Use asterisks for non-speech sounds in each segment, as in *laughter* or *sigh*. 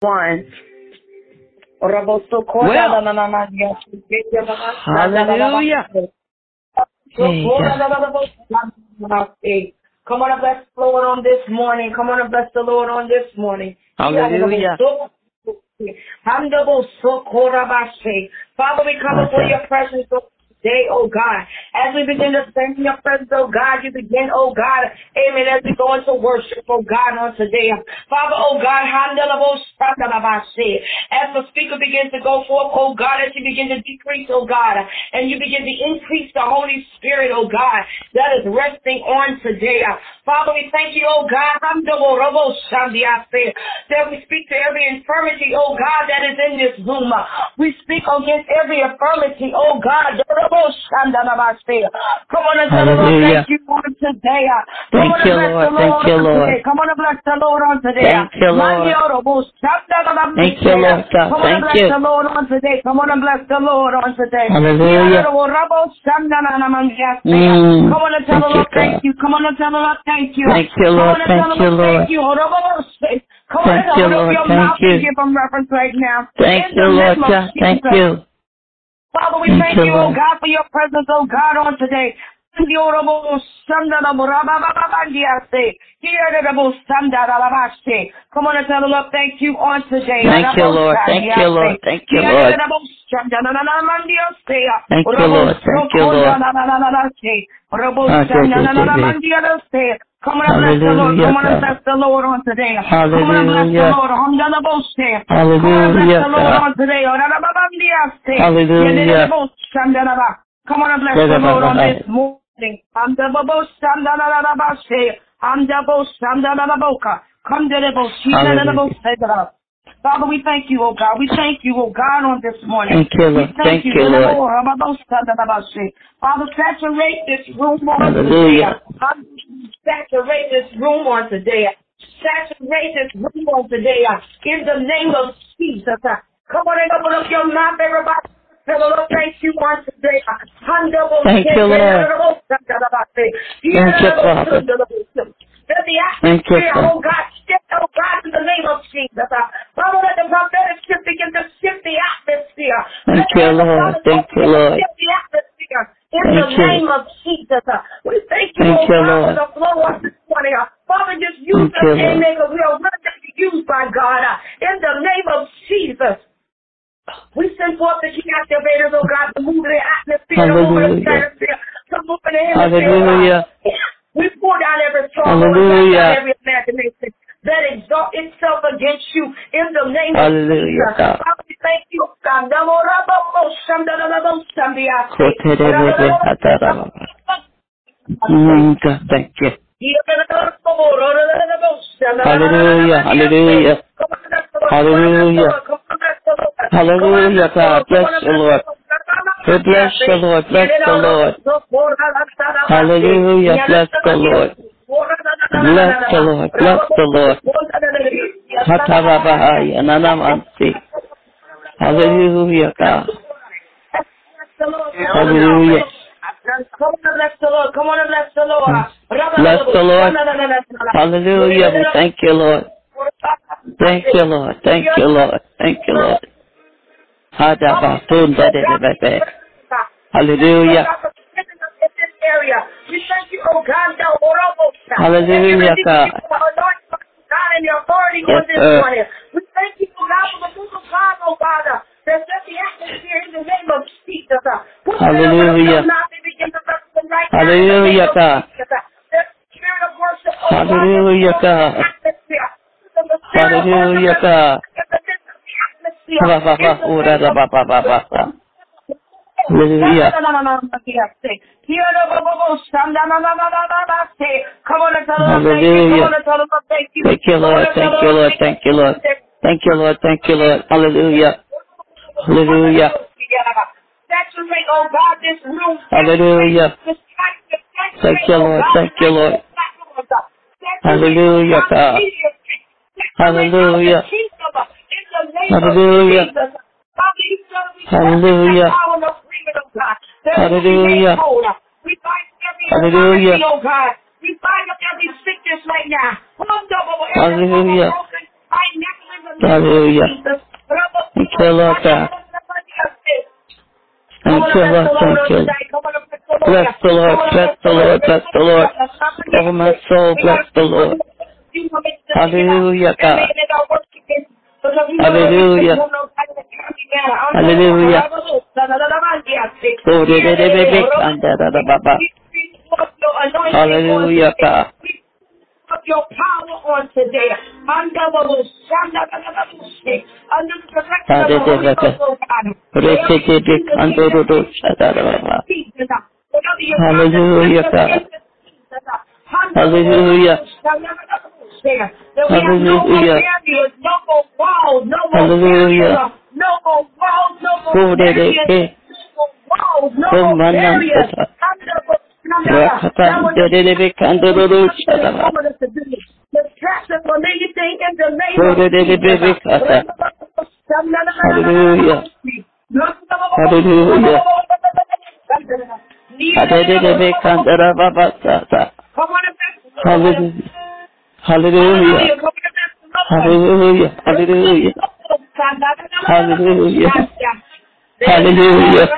one. Well, hallelujah. Come on and bless the Lord on this morning. Come on and bless the Lord on this morning. Hallelujah. Father, we come before your presence today, oh God. As we begin to stand your presence, oh God, you begin, oh God, amen, as we go into worship, oh God, on today. Father, oh God, as the speaker begins to go forth, oh God, as you begin to decrease, oh God, and you begin to increase the Holy Spirit, oh God, that is resting on today. Father, we thank you, oh God, that we speak to every infirmity, oh God, that is in this room. We speak against every infirmity, oh God. Come on and tell the Lord, Hallelujah. thank you for today. Come Thank on you, Lord. Thank Lord you, on Lord. today. Come on and bless the Lord on today. Thank you, Lord. Thank you, Lord God. Come on and bless the Lord on today. Come on and bless the Lord on today. Hallelujah. Mm. Come on and tell the Thank you, Lord thank you. Come on and tell the Lord thank you. Thank you, Come Lord. on Thank you, Lord Lord. thank you. Come on Thank and you, Lord. Thank you. give him reference right now. Thank you, Lord name of God. Thank you. Father, we Thank you, oh God, for your presence, oh God, on today. Come on and tell the Lord, thank you on today. Thank you, Lord. Thank you, Lord. Thank you, Lord. Thank you, Lord. Thank you, Lord. Come on and bless the Lord. Come on and bless the Lord on today. Come on and bless the Hallelujah. Lord. Come on and bless the Lord on today. Hallelujah. Come on bless the Lord on this morning. I'm the babo shandalabashe. I'm the bo shandalaboka. Come to Hallelujah. Father, we thank you, oh God. We thank you, oh God, on this morning. Thank you, Lord. Thank Thank you, you, Lord. Father, saturate this room on Hallelujah. Saturate this room on today. Saturate this room on today. Uh, in the name of Jesus. Uh. Come on and open up your mouth, everybody. Lord, thank you on today. Thank you, Lord. Thank you, Father. Let the Thank you, atmosphere, Father. oh God, shift, oh God, in the name of Jesus. Uh. Father, let the prophetic shift begin to shift the atmosphere. Thank you, Lord. Thank you, Lord. Shift the atmosphere in Thank the you. name of Jesus. Uh, we thank you, Thank oh you, God, for the flow of this morning. Uh, Father, just use Thank us, you, Lord. amen, because we are ready to be used by God. Uh, in the name of Jesus. We send forth the key activators, oh God, to move the atmosphere, to move the atmosphere, to move the hemisphere, Hallelujah. We pour down every stronghold Hallelujah. every imagination that exalt itself against you in the name of Hallelujah, Jesus. God. Thank you. God. Namo rabo mo shanda la la mo shandi ase. Koterebe hataraba. Mm, God, thank you. Hallelujah, hallelujah. Hallelujah. Hallelujah, God. Bless the Lord. Bless the Lord. Bless the Lord. Hallelujah. Bless the Lord. Bless the Lord. Bless the Lord. Hallelujah, God. Hallelujah. Come on and bless the Lord. Come on and bless the Lord. Bless the Lord. Hallelujah. We thank you, Lord. Thank you, Lord. Thank you, Lord. Thank you, Lord. Hadabatundadedebebe. Hallelujah. We thank you, oh God, Orobo. Hallelujah, God. God and your authority Yes, on this sir. morning. We thank you, oh God, for the move of God, oh Father, that set the atmosphere in the name of Jesus. Put Hallelujah. it over the mouth and begin to represent right in Hallelujah, of God. Jesus. The spirit of worship, oh God, Hallelujah, God. the atmosphere. The spirit Hallelujah, God. Hallelujah. Come on and tell them thank you. Come on and tell them thank you. Thank you, Lord. Thank you, Lord. Thank you, Lord. Thank you, Lord. Thank you, Lord. Hallelujah. Hallelujah. Saturate, oh God, this room. Hallelujah. Thank you, Lord. Thank you, Lord. Hallelujah, God. Hallelujah. Hallelujah. Hallelujah. Hallelujah. We bind every Hallelujah. oh God. We bind up every sickness right now. Hallelujah. Hallelujah. Thank you, Lord God. Thank you, Lord. Thank you. Bless the Lord. Bless the Lord. Bless the Lord. Oh, my soul, bless the Lord. Hallelujah, God. Hallelujah. Hallelujah. Hallelujah. God. Your power on today. Under the Hallelujah. God. Hallelujah. Hallelujah. That we have no more Hallelujah! no more walls, no more barriers, no more walls, no more barriers, no more barriers. Hallelujah. Hallelujah. Hallelujah. Sa- sa. Hallelujah. Hallelujah. Hallelujah. Hallelujah. Hallelujah. Hallelujah. Hallelujah.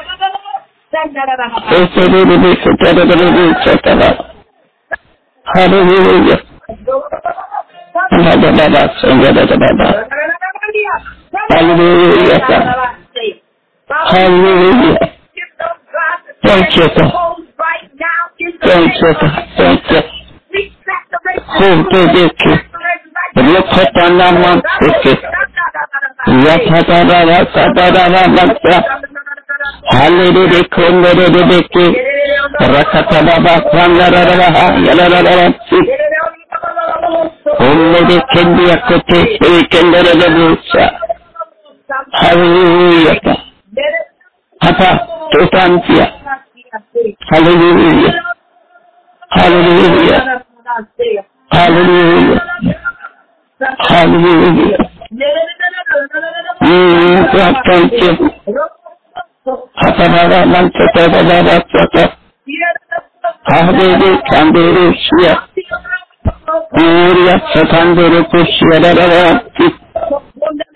Hallelujah. Hallelujah. Thank you, God. Thank you. Thank you. Kurdu deki. Rupatanamam deki. Yapadarava sadarava Halleri kolleri deki. Rakatababa sangarava yalarava Onları kendi yakıtı heykelleri de bulsa. Hallelujah. Papa, to thank you. Hallelujah. Hallelujah. Hallelujah. Hallelujah. Mm, God, thank you. Hataraman çatalara çata. Ahbedi kandiri şiya. Uğriya çatandiri kuşyalara çata.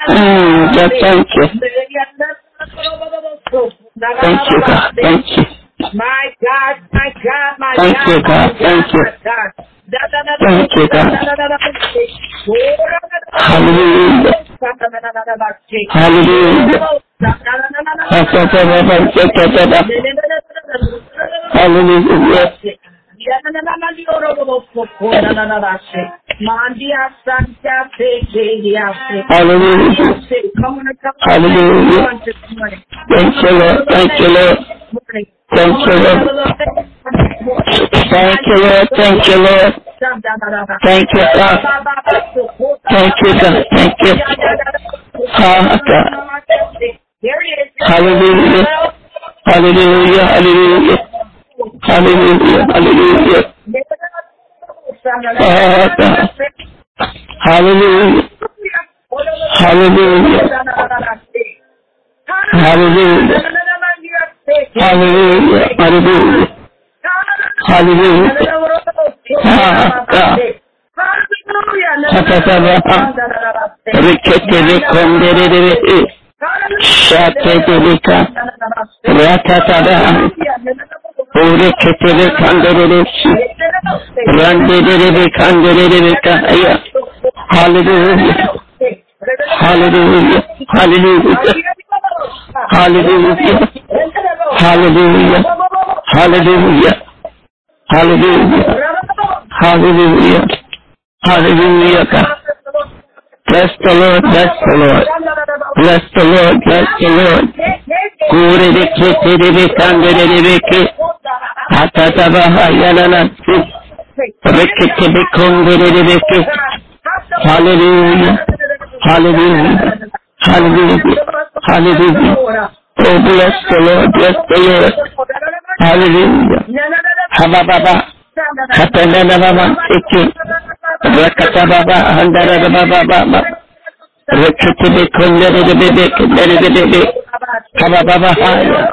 Mm, God, thank you. Thank you, Thank you. My God, my God, my Thank God. you, God. my Thank you. my God. Thank you, God. Hallelujah. Hallelujah. Hallelujah. Hallelujah. Hallelujah. Thank you, Lord. Thank you, Lord. Thank you, Lord. Thank you, Lord. Thank you, Lord. Thank you, God. Thank you, God. Thank you. Ah, God. Hallelujah. Hallelujah. Hallelujah. Hallelujah. Hallelujah. Father. Hallelujah. Hallelujah. Hallelujah. Hallelujah. Hallelujah. Hallelujah. Riketeli kondereli şatedelika ratatada Urekete rekandere rebe. Randere kandere kaya. Hallelujah. Hallelujah. Hallelujah. Hallelujah. Hallelujah. Hallelujah. Hallelujah. Hallelujah. Hallelujah. Bless the Lord, bless the Lord. Bless the Lord, bless the Lord. Kurebeke, terebeke, anderebeke. Atatabaha, yananasi. Rekekebekonderebeke. Hallelujah. Hallelujah. Hallelujah. Hallelujah. Oh, bless the Lord, bless the Lord. Hallelujah. ba ba Thank you. Rakata Baba, Handara Baba Baba, Rakata Bekundere Bebe, Kundere Bebe, Kaba Baba Haya,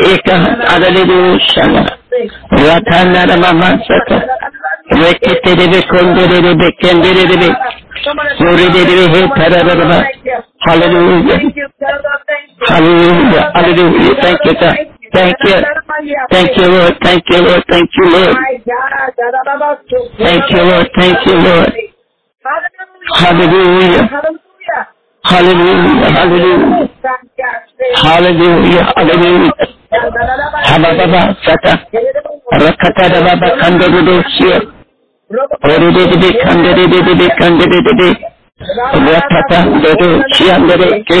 Eka Adalidu Shana, Ratanara Mama Sata, Rakete Bebe, Kundere Bebe, Kendere Bebe, Suri Bebe, Tarara Baba, Hallelujah, Hallelujah, Hallelujah, thank you, God. Thank you. Thank you, Lord. Thank you, Lord. Thank you, Lord. Thank you, Lord. Thank you, Lord. Hallelujah. Hallelujah. Hallelujah. Hallelujah. Hallelujah. Habababa sata. Rakata da baba kandere shia. Ore de de kandere de de kandere de de. Rakata dodo shia ndere ke.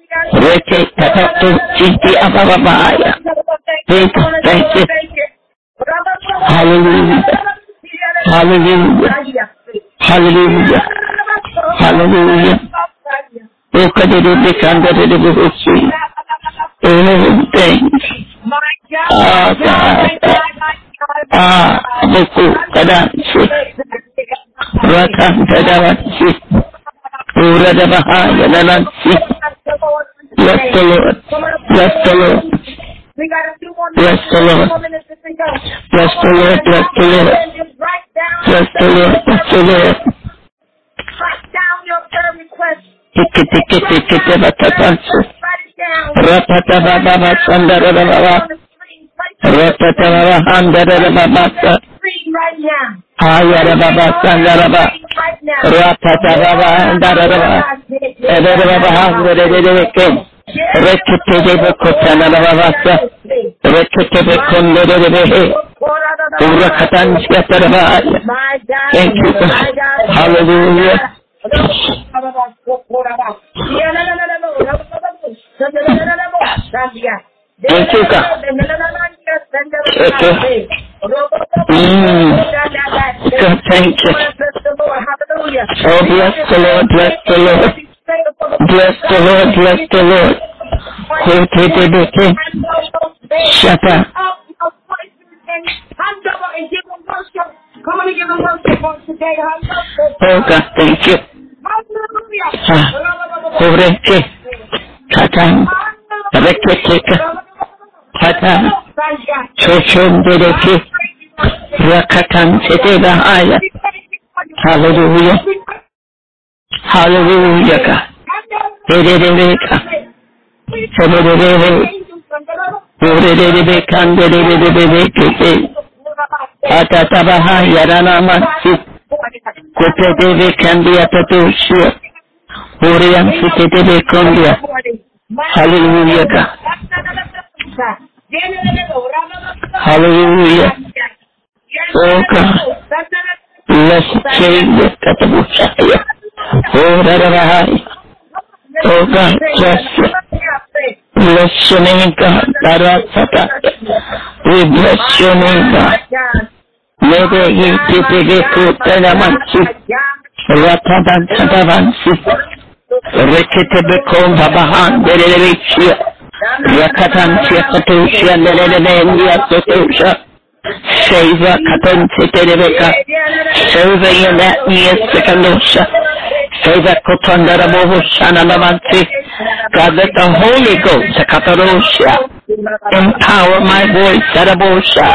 Reche tatato chiti abababaya. Thank you, thank you. Hallelujah. Hallelujah. Hallelujah. Hallelujah. O kadar ödü kandırdı bu hususu. Oh, thanks. Ah, God. Ah, bu kadar şey. Rakam kadar şey. Bless the Lord. Bless the Lord. Bless the Lord. Bless the Lord. Bless the Lord. Bless the Lord. Bless the Lord. Handara baba sa. Ayara baba sandara baba. Rapata Hayarababasandalaba. Rapatababandaraba. Eberabahazverebereke. Reketebekotanalavasa. Reketebekonderebehe. Urakatanşkatarabaya. Thank you. Hallelujah. Thank you, God. Mm. God, thank you. Oh, bless the Lord, bless the Lord. Bless the Lord, bless the Lord. Take it, take it. Shut up. Come on and give him worship on today. Oh, God, thank you. Koreke. Katan. Reketeka. Katan. çocuğun dereki rakatan sedele hala. Hallelujah. Hallelujah God. Derelebeka. Sebelelebe. Derelebe kandelelebe kese. Atatabaha yaranamazsın. Kopedeve kendi atatuşuyor. Oraya sütedeve konduyor. Hallelujah God. Hallelujah. Oh, God. Bless change Katabushaya. Oh. Oh, God. Bless. Bless your name, God. We bless your name, God. Lede Yitipige Kutanamansi. Rataban Sadavansi. Rekete Bekom Babahan Deleviccia. Rakatan Siakatusia Nelevendia Sotusha. Save Katan Siteleveka. Save Yanatnia Sekandosha. Save Kotandara Bohushana Lamansi. God, let the Holy Ghost, Katarosha, empower my voice, Sarabosha,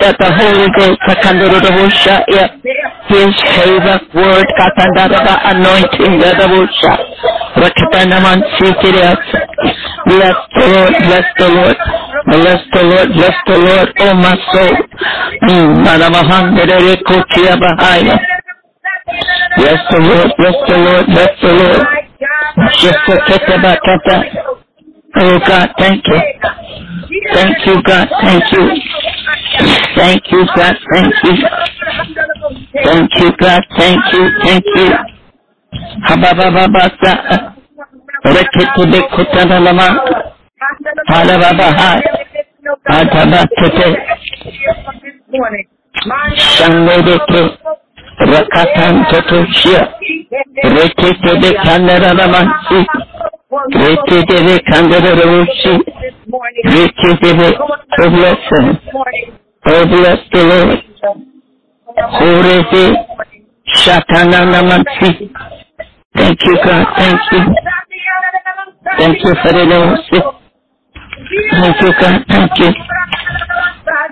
that the Holy Ghost, His favor, word, anointing. Bless the Lord, bless the Lord, bless the Lord, bless the Lord, oh my soul. Mm, Bahaya. Bless the Lord, bless the Lord, bless the Lord. Just a Oh God, thank you. Thank you, God, thank you. Thank you, God, thank you. Thank you, God, thank you, thank you. Hababababasa. Rekete de kutana lama. Halababa. Atabakete. Shanedeke. Rakatan totoshia. Rekete kandararamansi. Rekete kandararamushi. Rekete Oh, bless him. Oh, bless the Lord. Horete shatananamansi. Thank you, God. Thank you. Thank you for the mercy. Thank you, God. Thank you.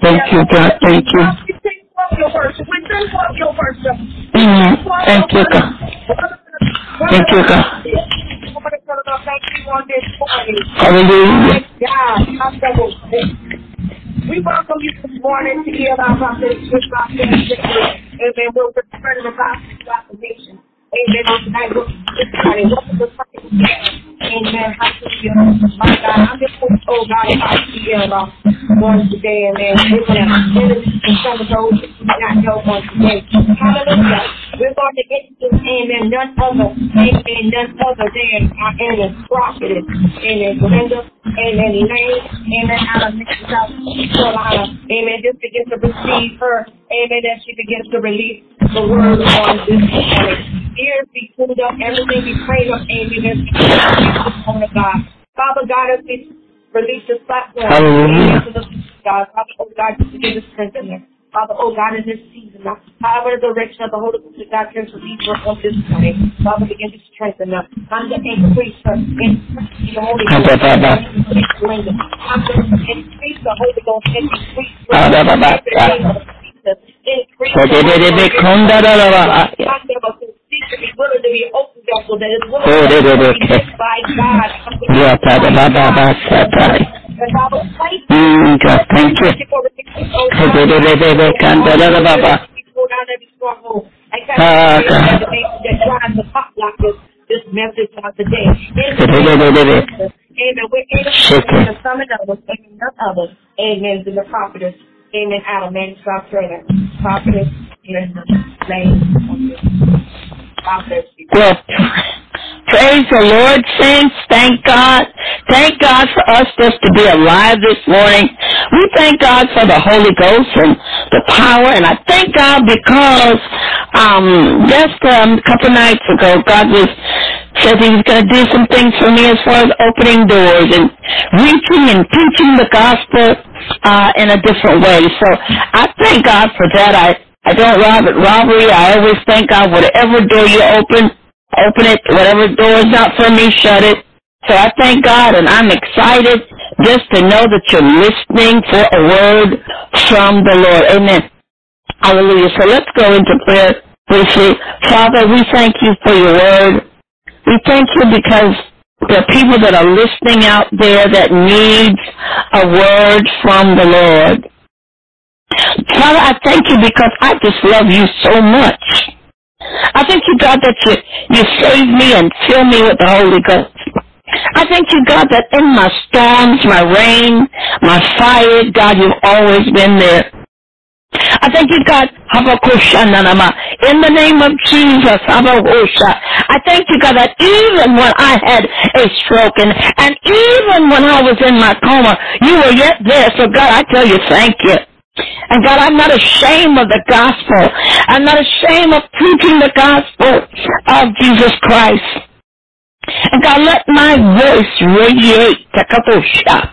Thank you, God. Thank you. Mm, thank you, God. Thank you, God. Hallelujah. We welcome you this morning to hear about our with our Amen. We'll return the gospel throughout the nation. Amen. On tonight, we'll. Welcome to. Amen. My God, I'm just so, oh God, if I see you today, amen. Going to some of those who do not know on today. Hallelujah. We're going to get to, amen, none other, amen, none other than our amen, prophetess, amen, Glenda, amen, Elaine, amen, out of South Carolina, amen, just begin to receive her, amen, as she begins to release the word on this morning. Ears be tuned up, everything be prayed up, amen, on of God. Father God, as we release this platform, amen, to the God, Father, oh God, just begin to strengthen her. Father, oh God, in this season, however the direction of the Holy Ghost that God can release her on this morning, Father, begin to strengthen her. I'm to increase her, increase the Holy Ghost. I'm to increase the Holy Ghost, increase her. In the name of Jesus, increase the to to willing to be open vessel that is willing to be by God. Mm, God, thank you. God. Ah, God. this, message on today. Amen. We're able to it. summon others, amen, none others. Amen. To the prophetess. Amen. Out of Manchester, Australia. Prophetess in the name of. Well, praise the Lord, saints. Thank God. Thank God for us just to be alive this morning. We thank God for the Holy Ghost and the power, and I thank God because um, just um, a couple nights ago, God was said He was going to do some things for me as far as opening doors and reaching and teaching the gospel uh, in a different way. So I thank God for that. I I don't rob it robbery. I always thank God whatever door you open, open it. Whatever door is not for me, shut it. So I thank God and I'm excited just to know that you're listening for a word from the Lord. Amen. Hallelujah. So let's go into prayer briefly. Father, we thank you for your word. We thank you because there are people that are listening out there that needs a word from the Lord. Father, I thank you because I just love you so much. I thank you, God, that you, you save me and fill me with the Holy Ghost. I thank you, God, that in my storms, my rain, my fire, God, you've always been there. I thank you, God, in the name of Jesus. I thank you, God, that even when I had a stroke and, and even when I was in my coma, you were yet there. So, God, I tell you, thank you. And God, I'm not ashamed of the gospel. I'm not ashamed of preaching the gospel of Jesus Christ. And God, let my voice radiate Takatosha.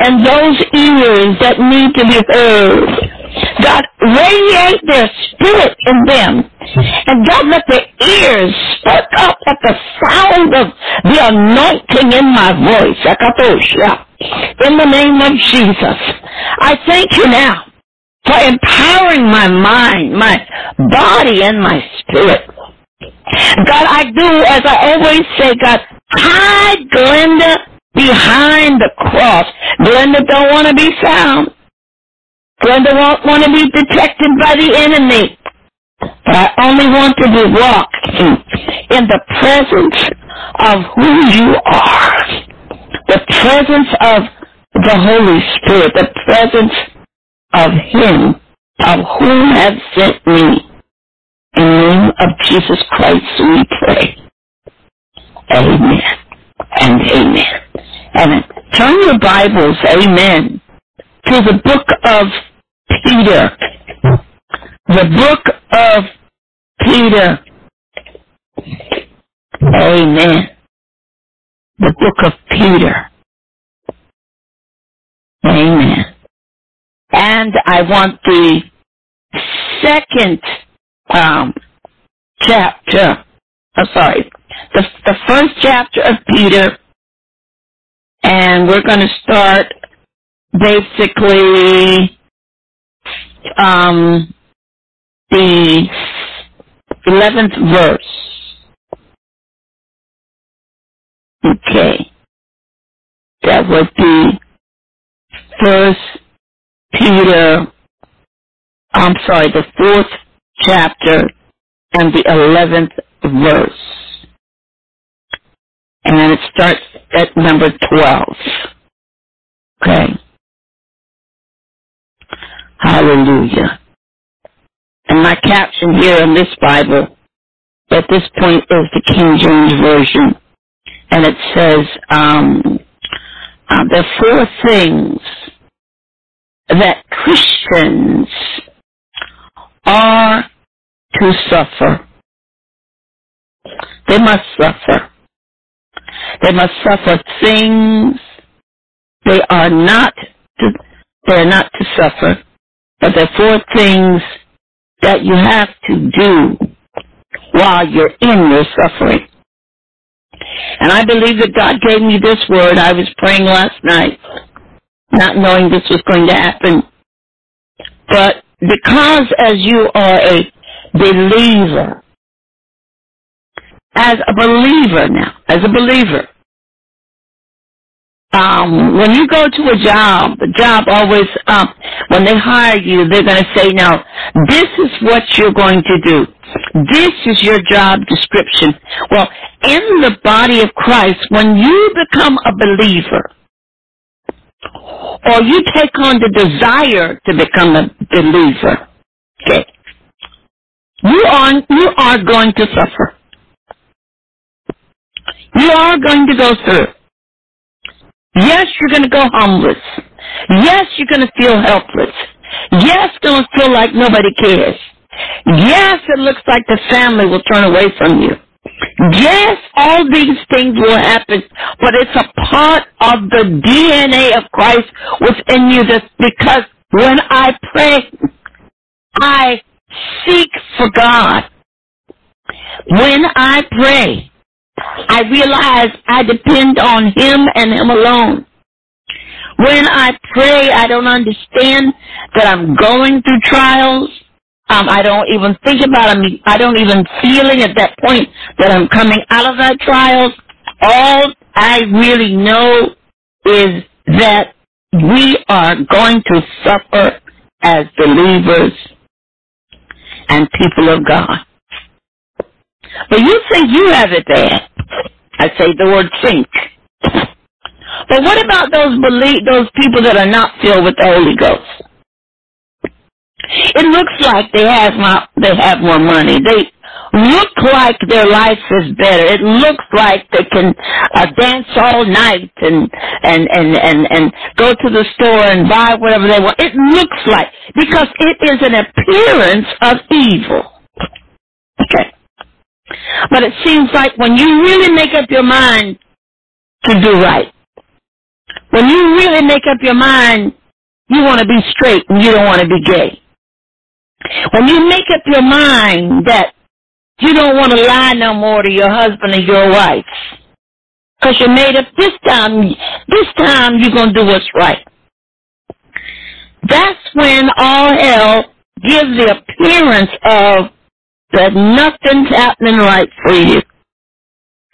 And those ears that need to be heard. God, radiate their spirit in them. And God, let the ears spark up at the sound of the anointing in my voice. Takatosha. In the name of Jesus. I thank you now for empowering my mind, my body, and my spirit. God, I do as I always say, God, hide Glenda behind the cross. Glenda don't want to be found. Glenda won't want to be detected by the enemy. But I only want to be walking in the presence of who you are. The presence of the Holy Spirit. The presence of him of whom has sent me. In the name of Jesus Christ we pray. Amen and amen. And turn your Bibles, amen, to the book of Peter. The book of Peter. Amen. The book of Peter. Amen. And I want the second um, chapter. I'm oh, sorry. The, the first chapter of Peter. And we're going to start basically um, the 11th verse. Okay. That would be First Peter, I'm sorry, the fourth chapter and the 11th verse. And it starts at number 12. Okay. Hallelujah. And my caption here in this Bible at this point is the King James Version. And it says, um, uh, the four things that Christians are to suffer. They must suffer. They must suffer things they are not to, they are not to suffer, but there are four things that you have to do while you're in your suffering. And I believe that God gave me this word. I was praying last night, not knowing this was going to happen. But because as you are a believer, as a believer now, as a believer, um, when you go to a job, the job always, um, when they hire you, they're going to say, now, this is what you're going to do. This is your job description. Well, in the body of Christ, when you become a believer, or you take on the desire to become a believer, okay, you are, you are going to suffer. You are going to go through. Yes, you're going to go homeless. Yes, you're going to feel helpless. Yes, going to feel like nobody cares. Yes, it looks like the family will turn away from you. Yes, all these things will happen, but it's a part of the DNA of Christ within you that because when I pray, I seek for God. When I pray, I realize I depend on Him and Him alone. When I pray, I don't understand that I'm going through trials. Um, I don't even think about them. I don't even feeling at that point that I'm coming out of that trials. All I really know is that we are going to suffer as believers and people of God. But you think you have it bad. I say the word think. But what about those believe those people that are not filled with the Holy Ghost? It looks like they have more, they have more money. They look like their life is better. It looks like they can uh, dance all night and and and and and go to the store and buy whatever they want. It looks like because it is an appearance of evil. Okay. But it seems like when you really make up your mind to do right, when you really make up your mind you want to be straight and you don't want to be gay, when you make up your mind that you don't want to lie no more to your husband or your wife, because you made up this time, this time you're going to do what's right. That's when all hell gives the appearance of that nothing's happening right for you.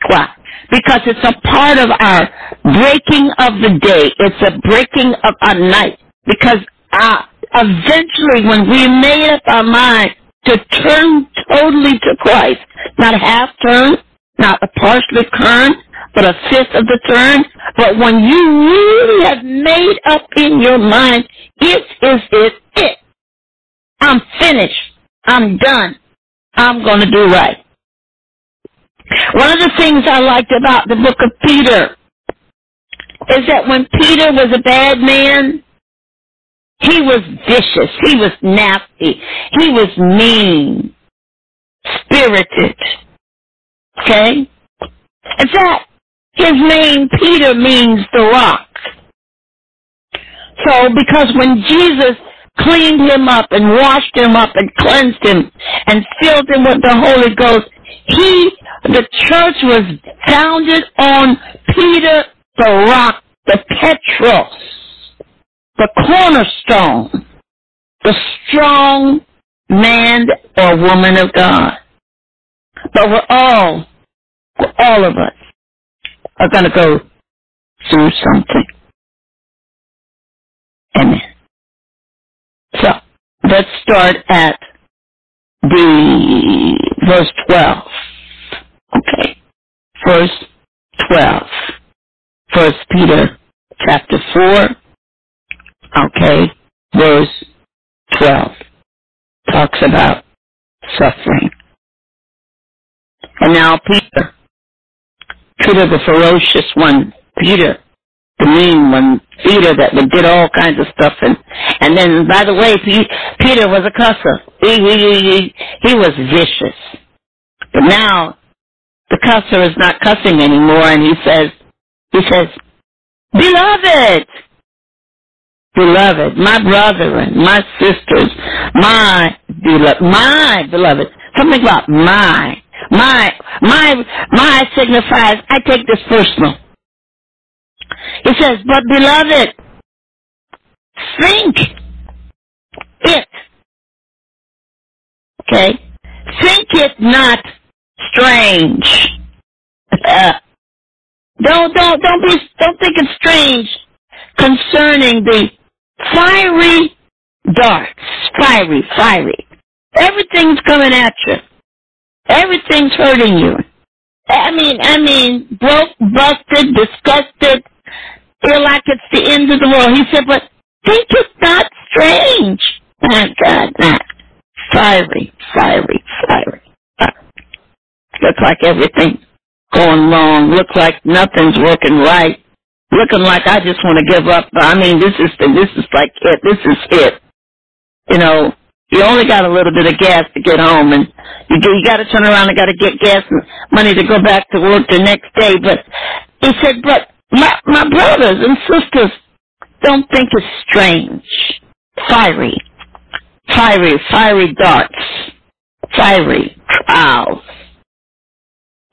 Why? Because it's a part of our breaking of the day. It's a breaking of our night. Because uh, eventually when we made up our mind to turn totally to Christ, not half turn, not a partially turn, but a fifth of the turn, but when you really have made up in your mind, it is it, it. I'm finished. I'm done. I'm going to do right. One of the things I liked about the book of Peter is that when Peter was a bad man, he was vicious. He was nasty. He was mean, spirited. Okay? In fact, his name Peter means the rock. So because when Jesus cleaned him up and washed him up and cleansed him and filled him with the Holy Ghost, he, the church was founded on Peter the rock, the Petros, the cornerstone, the strong man or woman of God. But we're all, all of us are going to go through something. Amen. So, let's start at the verse 12. Okay. Verse 12. First Peter chapter 4. Okay. Verse 12. Talks about suffering. And now Peter, Peter the ferocious one, Peter, the mean one, Peter that did all kinds of stuff. And, and then, by the way, Peter was a cusser. He, he, he, he was vicious. But now, the cusser is not cussing anymore, and he says, he says, Beloved, beloved, my brethren, my sisters, my beloved, my beloved, something about my, my, my, my signifies, I take this personal. He says, but beloved, think it. Okay? Think it not strange. *laughs* Don't, don't, don't be, don't think it's strange concerning the fiery darts. Fiery, fiery. Everything's coming at you. Everything's hurting you. I mean, I mean, broke, busted, disgusted, feel like it's the end of the world. He said, but think it's not strange. My God, not fiery, fiery, fiery. Looks like everything going wrong. Looks like nothing's working right. Looking like I just want to give up. But I mean, this is the, this is like it. This is it. You know, you only got a little bit of gas to get home, and you do, you got to turn around and got to get gas and money to go back to work the next day. But he said, but my my brothers and sisters don't think it's strange, fiery, fiery, fiery darts, fiery trials,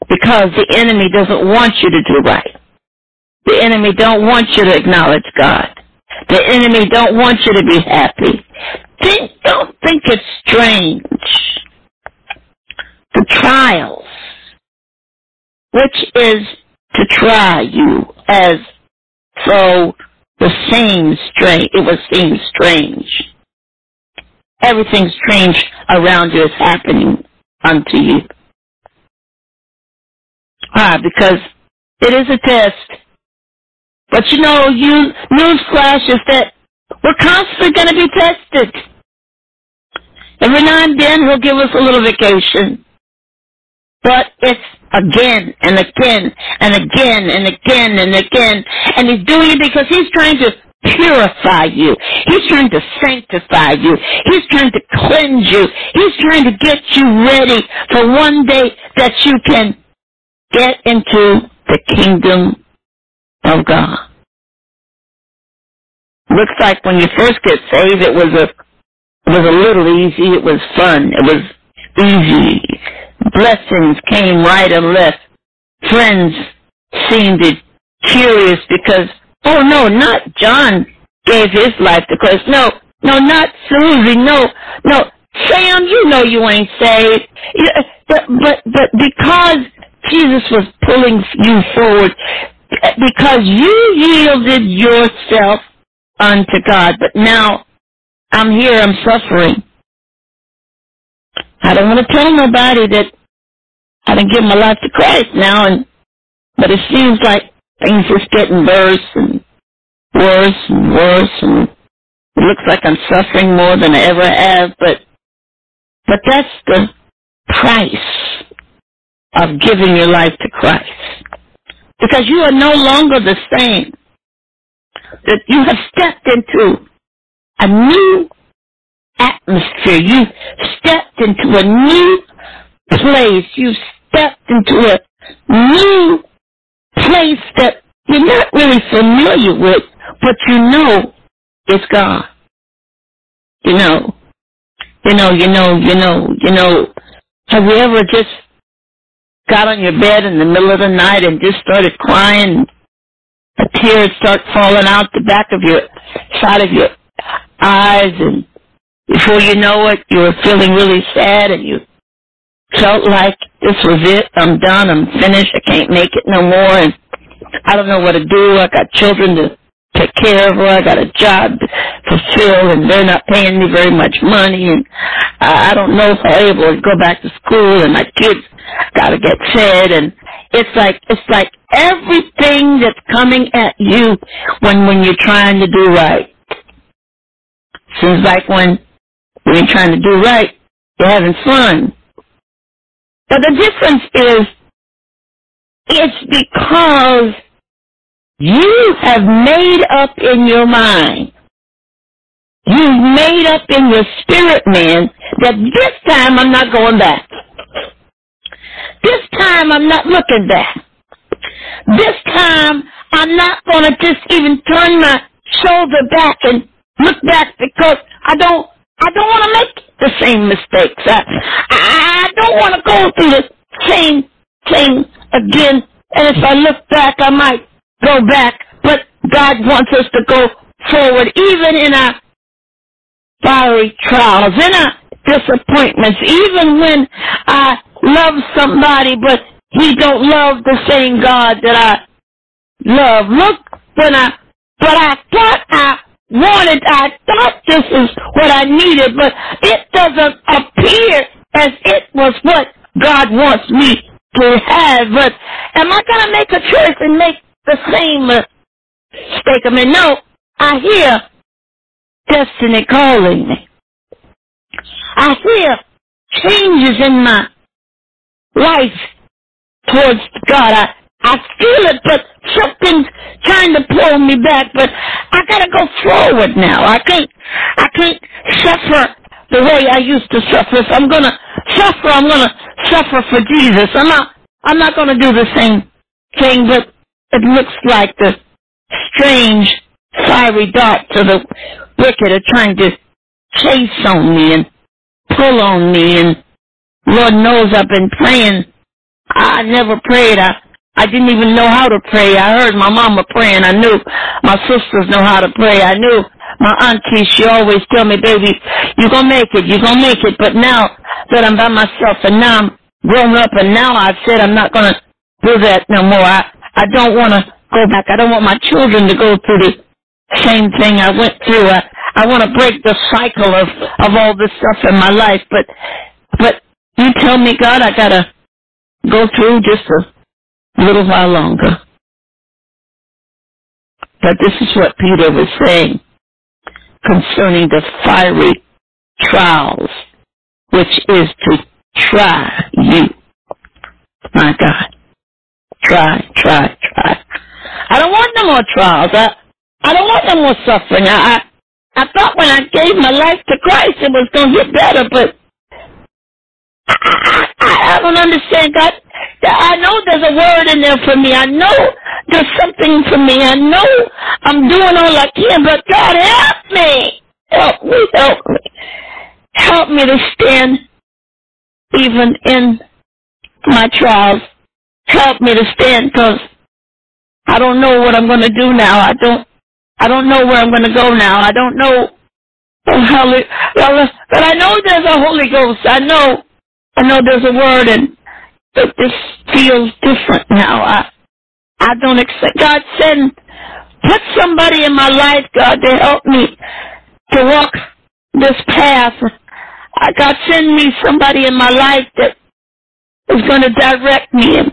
because the enemy doesn't want you to do right. The enemy don't want you to acknowledge God. The enemy don't want you to be happy. Think, don't think it's strange. The trials, which is to try you as so the same strange, it would seem strange. Everything strange around you is happening unto you. Why? Because it is a test. But you know, you news flash is that we're constantly going to be tested. Every now and then he'll give us a little vacation. But it's again and again and again and again and again. And he's doing it because he's trying to purify you. He's trying to sanctify you. He's trying to cleanse you. He's trying to get you ready for one day that you can get into the kingdom of God. Looks like when you first get saved, it was a it was a little easy. It was fun. It was easy. Blessings came right and left. Friends seemed curious because, oh no, not John gave his life to Christ. No, no, not Susie. No, no, Sam, you know you ain't saved. But, but, but because Jesus was pulling you forward, because you yielded yourself unto God. But now I'm here, I'm suffering. I don't want to tell nobody that I didn't give my life to Christ now, and but it seems like things just getting worse and worse and worse, and it looks like I'm suffering more than I ever have. But but that's the price of giving your life to Christ, because you are no longer the same. That you have stepped into a new atmosphere. You've stepped into a new place. You've stepped into a, new place that you're not really familiar with, but you know it's God. You know, you know, you know, you know, you know. Have you ever just got on your bed in the middle of the night and just started crying? A tear start falling out the back of your side of your eyes, and before you know it, you were feeling really sad, and you felt like this was it. I'm done. I'm finished. I can't make it no more, and I don't know what to do. I got children to take care of her. I got a job to fulfill, and they're not paying me very much money, and I don't know if I'm able to go back to school, and my kids got to get fed, and it's like it's like everything that's coming at you when when you're trying to do right. Seems like when when you're trying to do right, you're having fun. But the difference is, it's because you have made up in your mind, you've made up in your spirit man that this time I'm not going back. This time I'm not looking back. This time I'm not going to just even turn my shoulder back and look back because I don't, I don't want to make the same mistakes. I, I don't want to go through the same thing again. And if I look back, I might go back, but God wants us to go forward, even in our fiery trials, in our disappointments, even when I love somebody, but he don't love the same God that I love. Look, when I, but I thought I wanted, I thought this is what I needed, but it doesn't appear as it was what God wants me to have. But am I going to make a choice and make the same mistake. I mean, no, I hear destiny calling me. I hear changes in my life towards God. I, I feel it, but something's trying to pull me back. But I gotta go forward now. I can't, I can't suffer the way I used to suffer. I'm gonna suffer, I'm gonna suffer for Jesus. I'm not, I'm not gonna do the same thing, but it looks like the strange fiery darts of the wicked are trying to chase on me and pull on me and Lord knows I've been praying. I never prayed. I I didn't even know how to pray. I heard my mama praying. I knew my sisters know how to pray. I knew my auntie, she always tell me, baby, you're gonna make it, you're gonna make it. But now that I'm by myself and now I'm grown up and now I've said I'm not gonna do that no more. I, I don't want to go back. I don't want my children to go through the same thing I went through. I, I want to break the cycle of, of all this stuff in my life. But, but you tell me, God, I gotta go through just a little while longer. But this is what Peter was saying concerning the fiery trials, which is to try you. My God. Try, try, try. I don't want no more trials. I, I don't want no more suffering. I, I, I thought when I gave my life to Christ it was going to get better, but I, I, I don't understand. God, I know there's a word in there for me. I know there's something for me. I know I'm doing all I can, but God, help me. Help me, help me. Help me to stand even in my trials help me to stand because I don't know what I'm going to do now. I don't, I don't know where I'm going to go now. I don't know oh, well, but I know there's a Holy Ghost. I know, I know there's a word and but this feels different now. I, I don't accept, God send, put somebody in my life, God, to help me to walk this path. God send me somebody in my life that is going to direct me and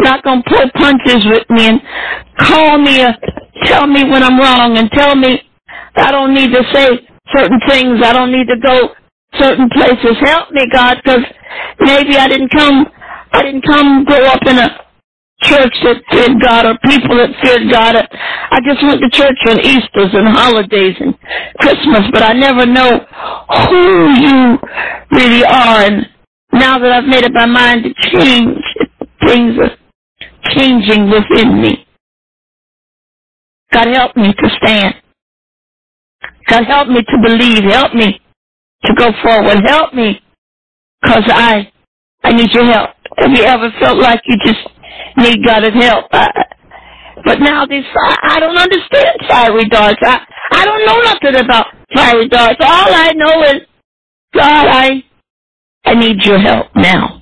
not going to pull punches with me and call me or tell me when I'm wrong and tell me I don't need to say certain things. I don't need to go certain places. Help me, God, because maybe I didn't come, I didn't come grow up in a church that feared God or people that feared God. I just went to church on Easter's and holidays and Christmas, but I never know who you really are. And now that I've made up my mind to change, things are changing within me. God help me to stand. God help me to believe. Help me to go forward. Help me because I, I need your help. Have you ever felt like you just need God's help? I, but now this, I, I don't understand fiery darts. I, I don't know nothing about fiery darts. All I know is, God, I, I need your help now.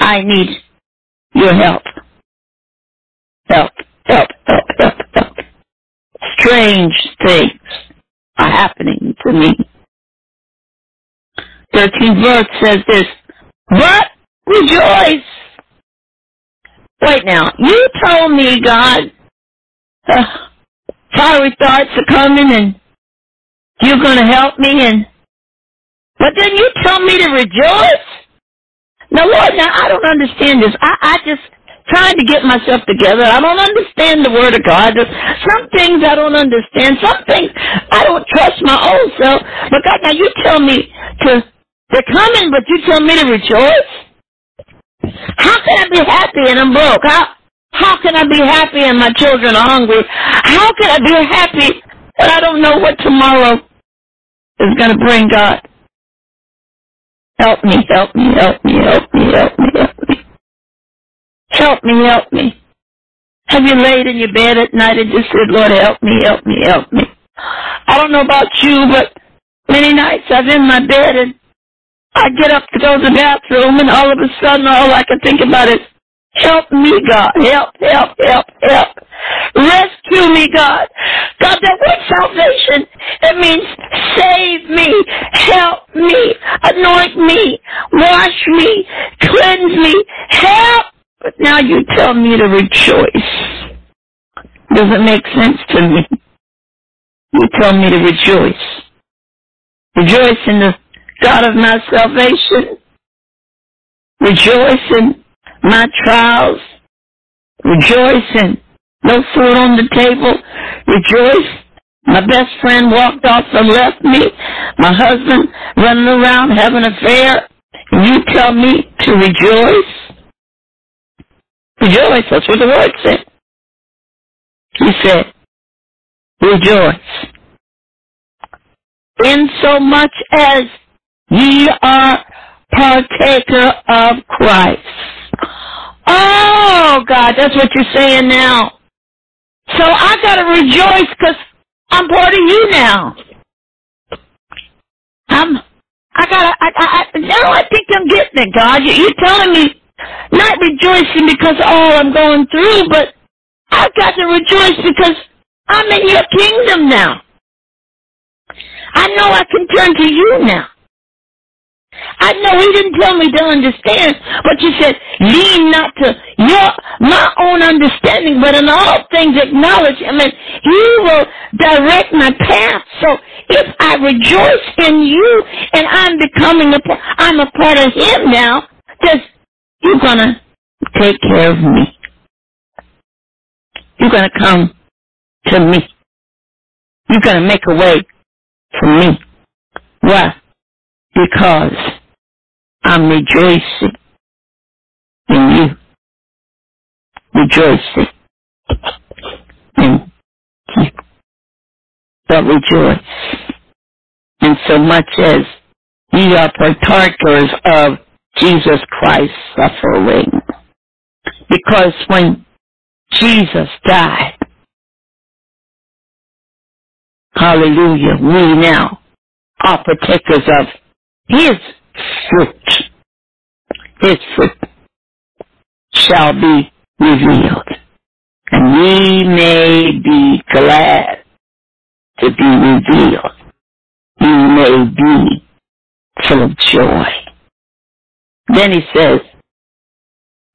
I need your help. Help, help, help, help, help. Strange things are happening to me. 13th verse says this, but rejoice. Wait now, you told me, God, uh, fiery thoughts are coming and you're going to help me and, but then you tell me to rejoice? Now Lord, now I don't understand this. I, I just trying to get myself together. I don't understand the word of God. There's Some things I don't understand. Some things I don't trust my own self. But God, now you tell me to they're coming, but you tell me to rejoice? How can I be happy and I'm broke? How, how can I be happy and my children are hungry? How can I be happy and I don't know what tomorrow is going to bring, God? Help me, help me, help me, help me, help me, help me. Help me, help me. Have you laid in your bed at night and just said, Lord, help me, help me, help me? I don't know about you, but many nights I've in my bed and I get up to go to the bathroom and all of a sudden all I can think about is, help me, God. Help, help, help, help. Rescue me, God. God, that word salvation, it means save me, help me, anoint me, wash me, cleanse me, help. But now you tell me to rejoice. Does it make sense to me? You tell me to rejoice. Rejoice in the God of my salvation. Rejoice in my trials. rejoicing. no food on the table. Rejoice. My best friend walked off and left me. My husband running around having an affair. You tell me to rejoice. Rejoice. That's what the word said. He said, rejoice. In so much as Ye are partaker of Christ. Oh, God, that's what you're saying now. So I gotta rejoice because I'm part of you now. I'm, I gotta, I, I, I, now I think I'm getting it, God. You, you're telling me not rejoicing because all I'm going through, but I've got to rejoice because I'm in your kingdom now. I know I can turn to you now. I know he didn't tell me to understand, but you said, lean not to your, my own understanding, but in all things acknowledge him and he will direct my path. So if I rejoice in you and I'm becoming a, I'm a part of him now, just, you're gonna take care of me. You're gonna come to me. You're gonna make a way for me. Why? Because I'm rejoicing in you. Rejoicing in you. But rejoice in so much as ye are partakers of Jesus Christ's suffering. Because when Jesus died, hallelujah, we now are partakers of his fruit. His fruit shall be revealed. And we may be glad to be revealed. We may be full of joy. Then he says,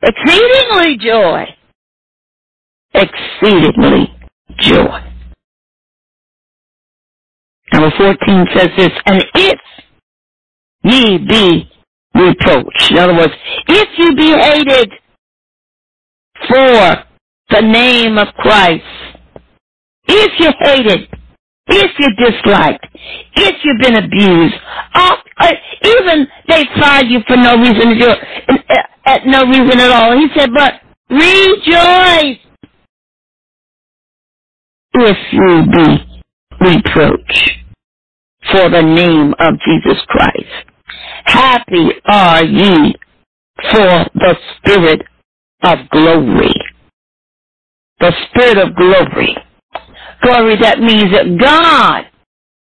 exceedingly joy. Exceedingly joy. Number 14 says this, and if ye be reproached. In other words, if you be hated for the name of Christ, if you're hated, if you're disliked, if you've been abused, uh, even they fire you for no reason at, at no reason at all. He said, but Rejoice if you be reproached for the name of Jesus Christ. Happy are ye for the spirit of glory. The spirit of glory. Glory, that means that God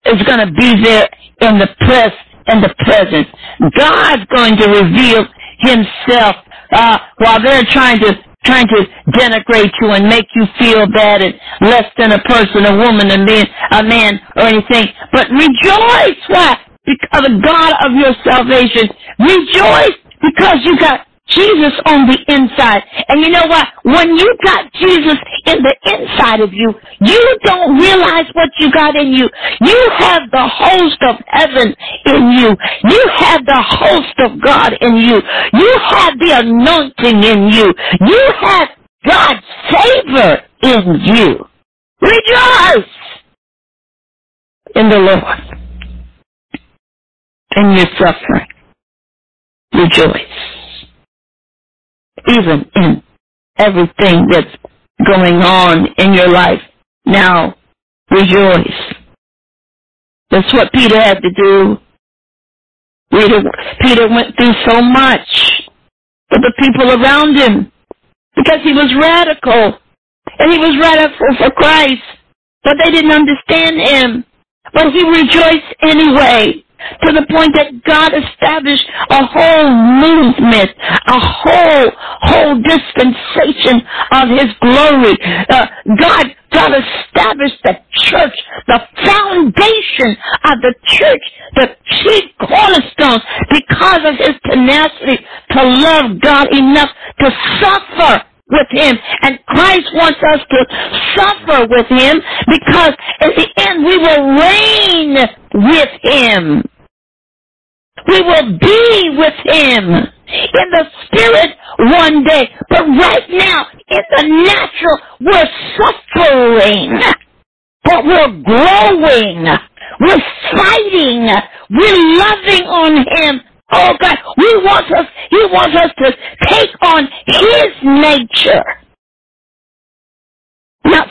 is going to be there in the press, in the presence. God's going to reveal himself uh, while they're trying to trying to denigrate you and make you feel bad and less than a person, a woman, a man, a man or anything. But rejoice, why? Because the God of your salvation. Rejoice because you got Jesus on the inside. And you know what? When you got Jesus in the inside of you, you don't realize what you got in you. You have the host of heaven in you. You have the host of God in you. You have the anointing in you. You have God's favor in you. Rejoice in the Lord. In your suffering. Rejoice even in everything that's going on in your life. Now, rejoice. That's what Peter had to do. Peter, Peter went through so much with the people around him because he was radical and he was radical for Christ, but they didn't understand him. But he rejoiced anyway to the point that God established a whole movement, a whole, whole dispensation of His glory. Uh, God, God established the church, the foundation of the church, the chief cornerstone because of His tenacity to love God enough to suffer with him. And Christ wants us to suffer with him because at the end we will reign with him. We will be with him in the spirit one day. But right now, in the natural, we're suffering. But we're growing. We're fighting. We're loving on him. Oh God, we want us, he wants us to take on his nature. Not,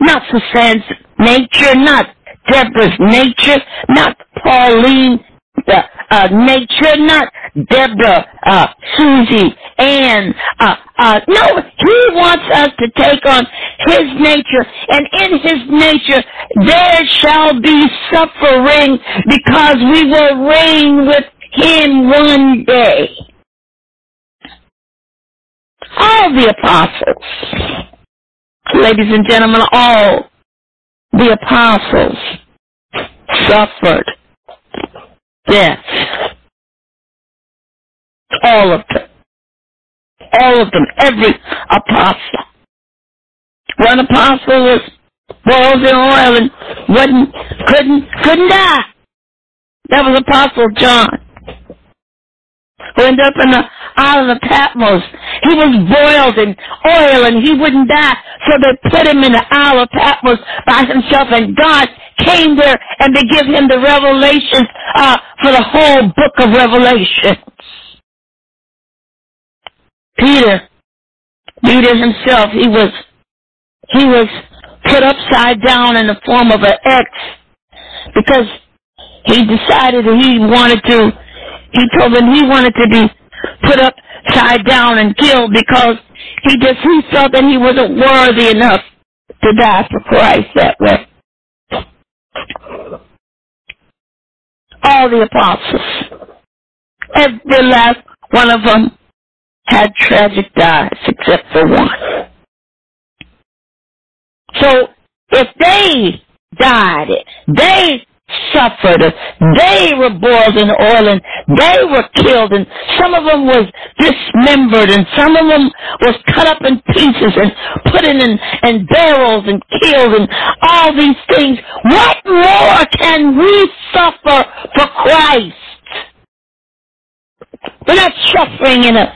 not Suzanne's nature, not Deborah's nature, not Pauline's the uh, nature, not Deborah, uh, Susie, and uh, uh, no, he wants us to take on his nature, and in his nature there shall be suffering because we will reign with him one day. All the apostles, ladies and gentlemen, all the apostles suffered death. All of them. All of them. Every apostle. One apostle was boiled in oil and wouldn't, couldn't, couldn't die. That was Apostle John. Who ended up in the island of Patmos. He was boiled in oil and he wouldn't die. So they put him in the Isle of Patmos by himself and God came there and to give him the revelations uh, for the whole book of Revelation. Peter, Peter himself, he was he was put upside down in the form of an X because he decided that he wanted to. He told them he wanted to be put upside down and killed because he just he felt that he wasn't worthy enough to die for Christ that way. All the apostles. Every last one of them had tragic deaths except for one. So if they died, they suffered. They were boiled in oil and they were killed and some of them was dismembered and some of them was cut up in pieces and put in, in, in barrels and killed and all these things. What more can we suffer for Christ? We're not suffering in a,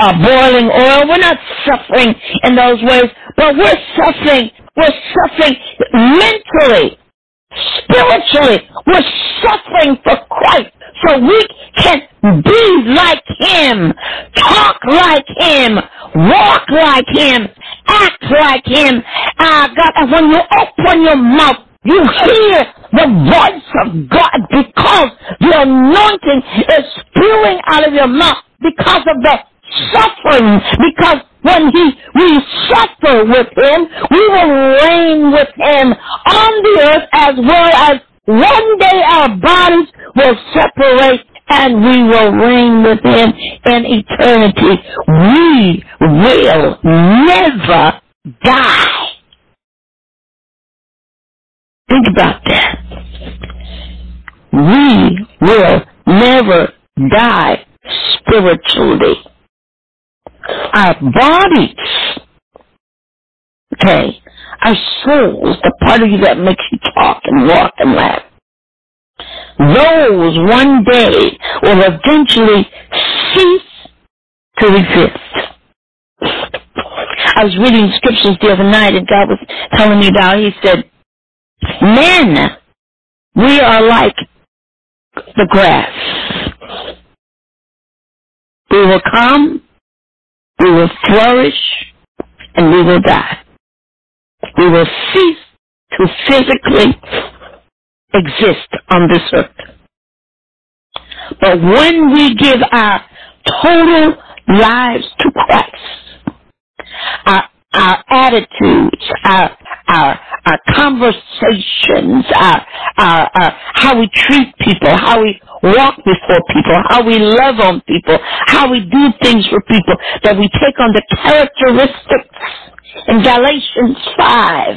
a boiling oil. We're not suffering in those ways, but we're suffering. We're suffering mentally spiritually. We're suffering for Christ so we can be like him, talk like him, walk like him, act like him. Ah, God, and when you open your mouth, you hear the voice of God because the anointing is spewing out of your mouth because of the suffering. Because when he, we suffer with him, we will reign with him on the earth as well as one day our bodies will separate and we will reign with him in eternity. We will never die. Think about that. We will never die spiritually. Our bodies, okay, our souls, the part of you that makes you talk and walk and laugh, those one day will eventually cease to exist. I was reading scriptures the other night and God was telling me about, he said, Men, we are like the grass. We will come, we will flourish, and we will die. We will cease to physically exist on this earth. But when we give our total lives to Christ, our, our attitudes, our, our, our conversations, our, our, our, how we treat people, how we walk before people, how we love on people, how we do things for people, that we take on the characteristics in Galatians 5.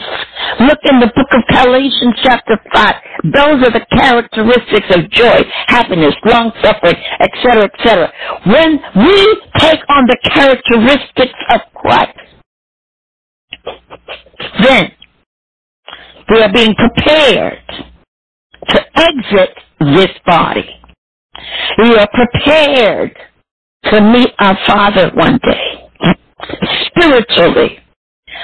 Look in the book of Galatians chapter 5. Those are the characteristics of joy, happiness, long suffering, etc., etc. When we take on the characteristics of Christ, then we are being prepared to exit this body. We are prepared to meet our Father one day. Spiritually.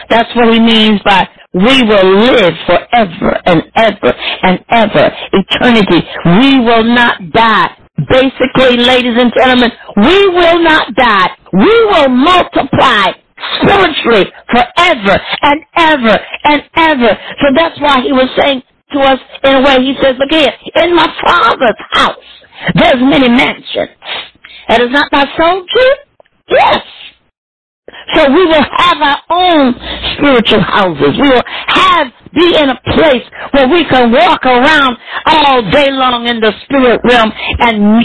That's what he means by we will live forever and ever and ever. Eternity. We will not die. Basically, ladies and gentlemen, we will not die. We will multiply spiritually forever and ever and ever. So that's why he was saying to us in a way, he says, look here, in my father's house, there's many mansions. And is not my soul true? Yes. So we will have our own spiritual houses. We will have be in a place where we can walk around all day long in the spirit realm and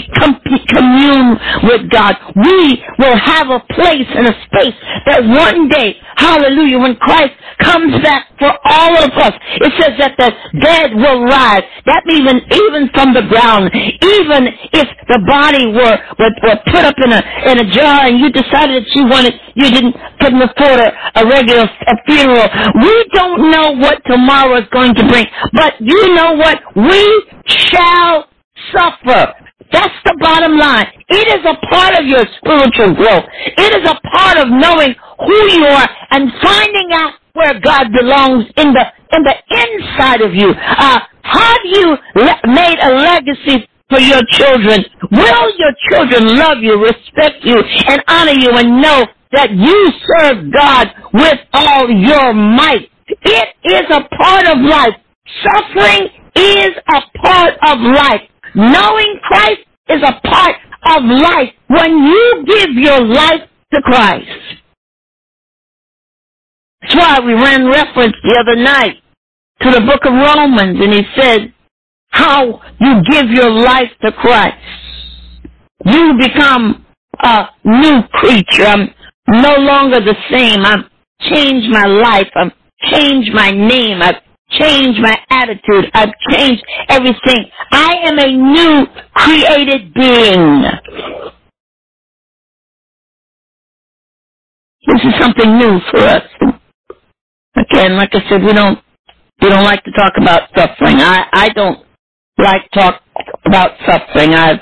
commune with God. We will have a place and a space that one day, hallelujah, when Christ comes back for all of us, it says that the dead will rise. That means even from the ground, even if the body were, were, were put up in a, in a jar and you decided that you wanted, you didn't couldn't afford a, a regular a funeral. We don't know what tomorrow is going to bring. But you know what? We shall suffer. That's the bottom line. It is a part of your spiritual growth. It is a part of knowing who you are and finding out where God belongs in the in the inside of you. Uh, have you le- made a legacy for your children? Will your children love you, respect you, and honor you, and know that you serve God with all your might? It is a part of life. Suffering is a part of life. Knowing Christ is a part of life when you give your life to Christ. That's why we ran reference the other night to the book of Romans and he said how you give your life to Christ. You become a new creature. I'm no longer the same. I've changed my life. I've changed my name. I've changed my attitude. I've changed everything. I am a new created being. This is something new for us. Again, like I said, we don't we don't like to talk about suffering. I I don't like talk about suffering. I've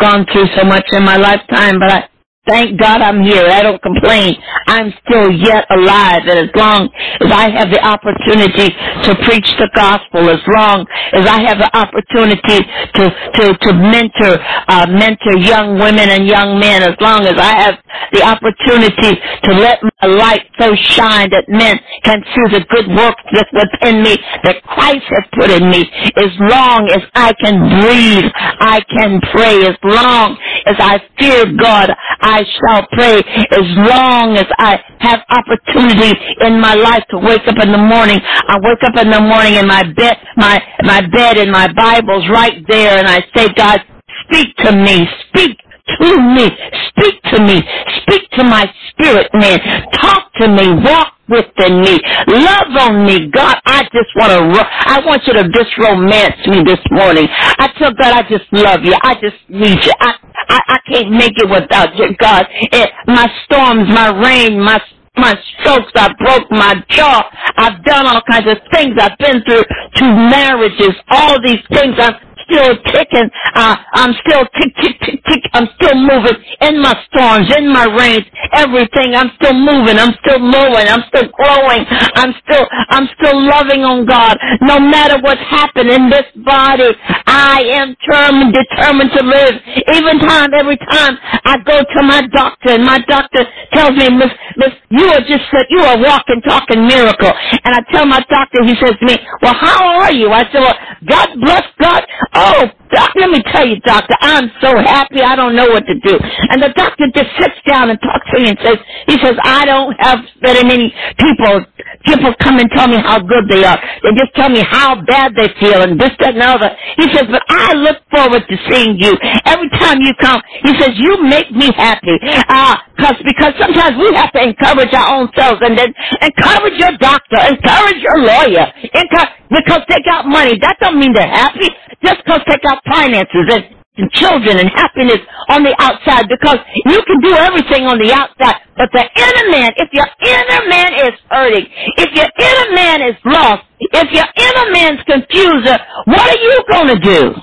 gone through so much in my lifetime, but I Thank God I'm here. I don't complain. I'm still yet alive. And as long as I have the opportunity to preach the gospel, as long as I have the opportunity to, to, to mentor, uh, mentor young women and young men, as long as I have the opportunity to let my light so shine that men can see the good work that's within me, that Christ has put in me, as long as I can breathe, I can pray. As long as I fear God, I shall pray as long as I have opportunity in my life to wake up in the morning. I wake up in the morning and my bed, my, my bed and my Bible's right there and I say, God, speak to me, speak to me, speak to me, speak to my spirit man, talk to me, walk within me, love on me. God, I just want to, I want you to just romance me this morning. I tell God, I just love you. I just need you. I, I, I can't make it without you, God. It, my storms, my rain, my my strokes, I broke my jaw, I've done all kinds of things, I've been through two marriages, all these things, I've still ticking. Uh, I'm still tick, tick, tick, tick. I'm still moving in my storms, in my rains, everything. I'm still moving. I'm still moving. I'm still growing. I'm still, I'm still loving on God. No matter what's happened in this body, I am determined, determined to live. Even time, every time I go to my doctor and my doctor tells me, Miss, Miss, you are just, you are a walking, talking miracle. And I tell my doctor, he says to me, well, how are you? I said, well, God bless God. Oh, doc, let me tell you, doctor, I'm so happy I don't know what to do. And the doctor just sits down and talks to me and says, he says, I don't have very many people, people come and tell me how good they are. They just tell me how bad they feel and this, that, and other. He says, but I look forward to seeing you. Every time you come, he says, you make me happy. Uh, cause, because sometimes we have to encourage our own selves and then encourage your doctor, encourage your lawyer, encourage, because they got money. That don't mean they're happy. Just because take out finances and, and children and happiness on the outside because you can do everything on the outside. But the inner man, if your inner man is hurting, if your inner man is lost, if your inner man's confused, uh, what are you going to do?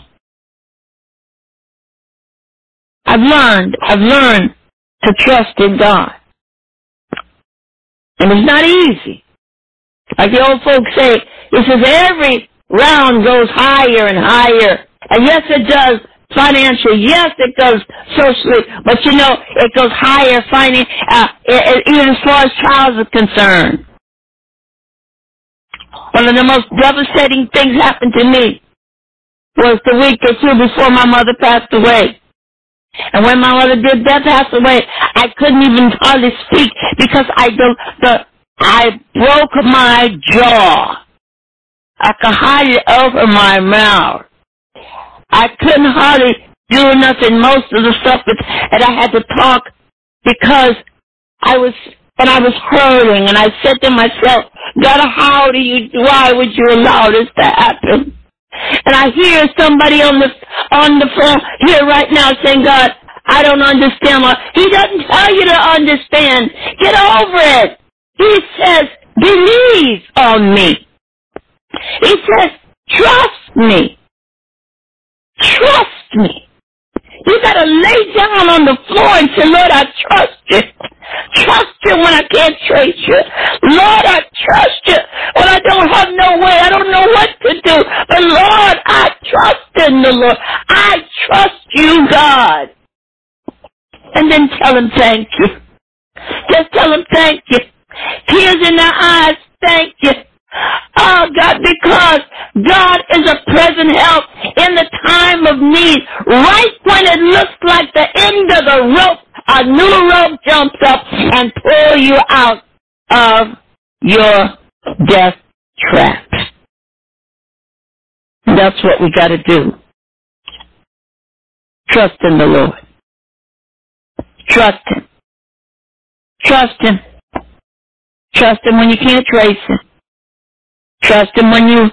I've learned, I've learned to trust in God. And it's not easy. Like the old folks say, it says every round goes higher and higher. And yes, it does financially. Yes, it goes socially. But you know, it goes higher finan- uh, even as far as trials are concerned. One of the most devastating things happened to me was the week or two before my mother passed away. And when my mother did that pass away, I couldn't even hardly speak because I the, the I broke my jaw. I could hardly open my mouth. I couldn't hardly do nothing. Most of the stuff that, that I had to talk because I was, and I was hurting. And I said to myself, God, how do you, why would you allow this to happen? And I hear somebody on the on the phone here right now saying, God, I don't understand why. He doesn't tell you to understand. Get over it. He says, believe on me. He says, trust me. Trust me. You gotta lay down on the floor and say, Lord, I trust you. Trust you when I can't trace you. Lord, I trust you when I don't have no way. I don't know what to do. But Lord, I trust in the Lord. I trust you, God. And then tell him thank you. Just tell him thank you. Tears in their eyes, thank you. Oh God, because God is a present help in the time of need. Right when it looks like the end of the rope, a new rope jumps up and pull you out of your death trap. That's what we gotta do. Trust in the Lord. Trust Him. Trust Him. Trust Him when you can't trace Him. Trust him when you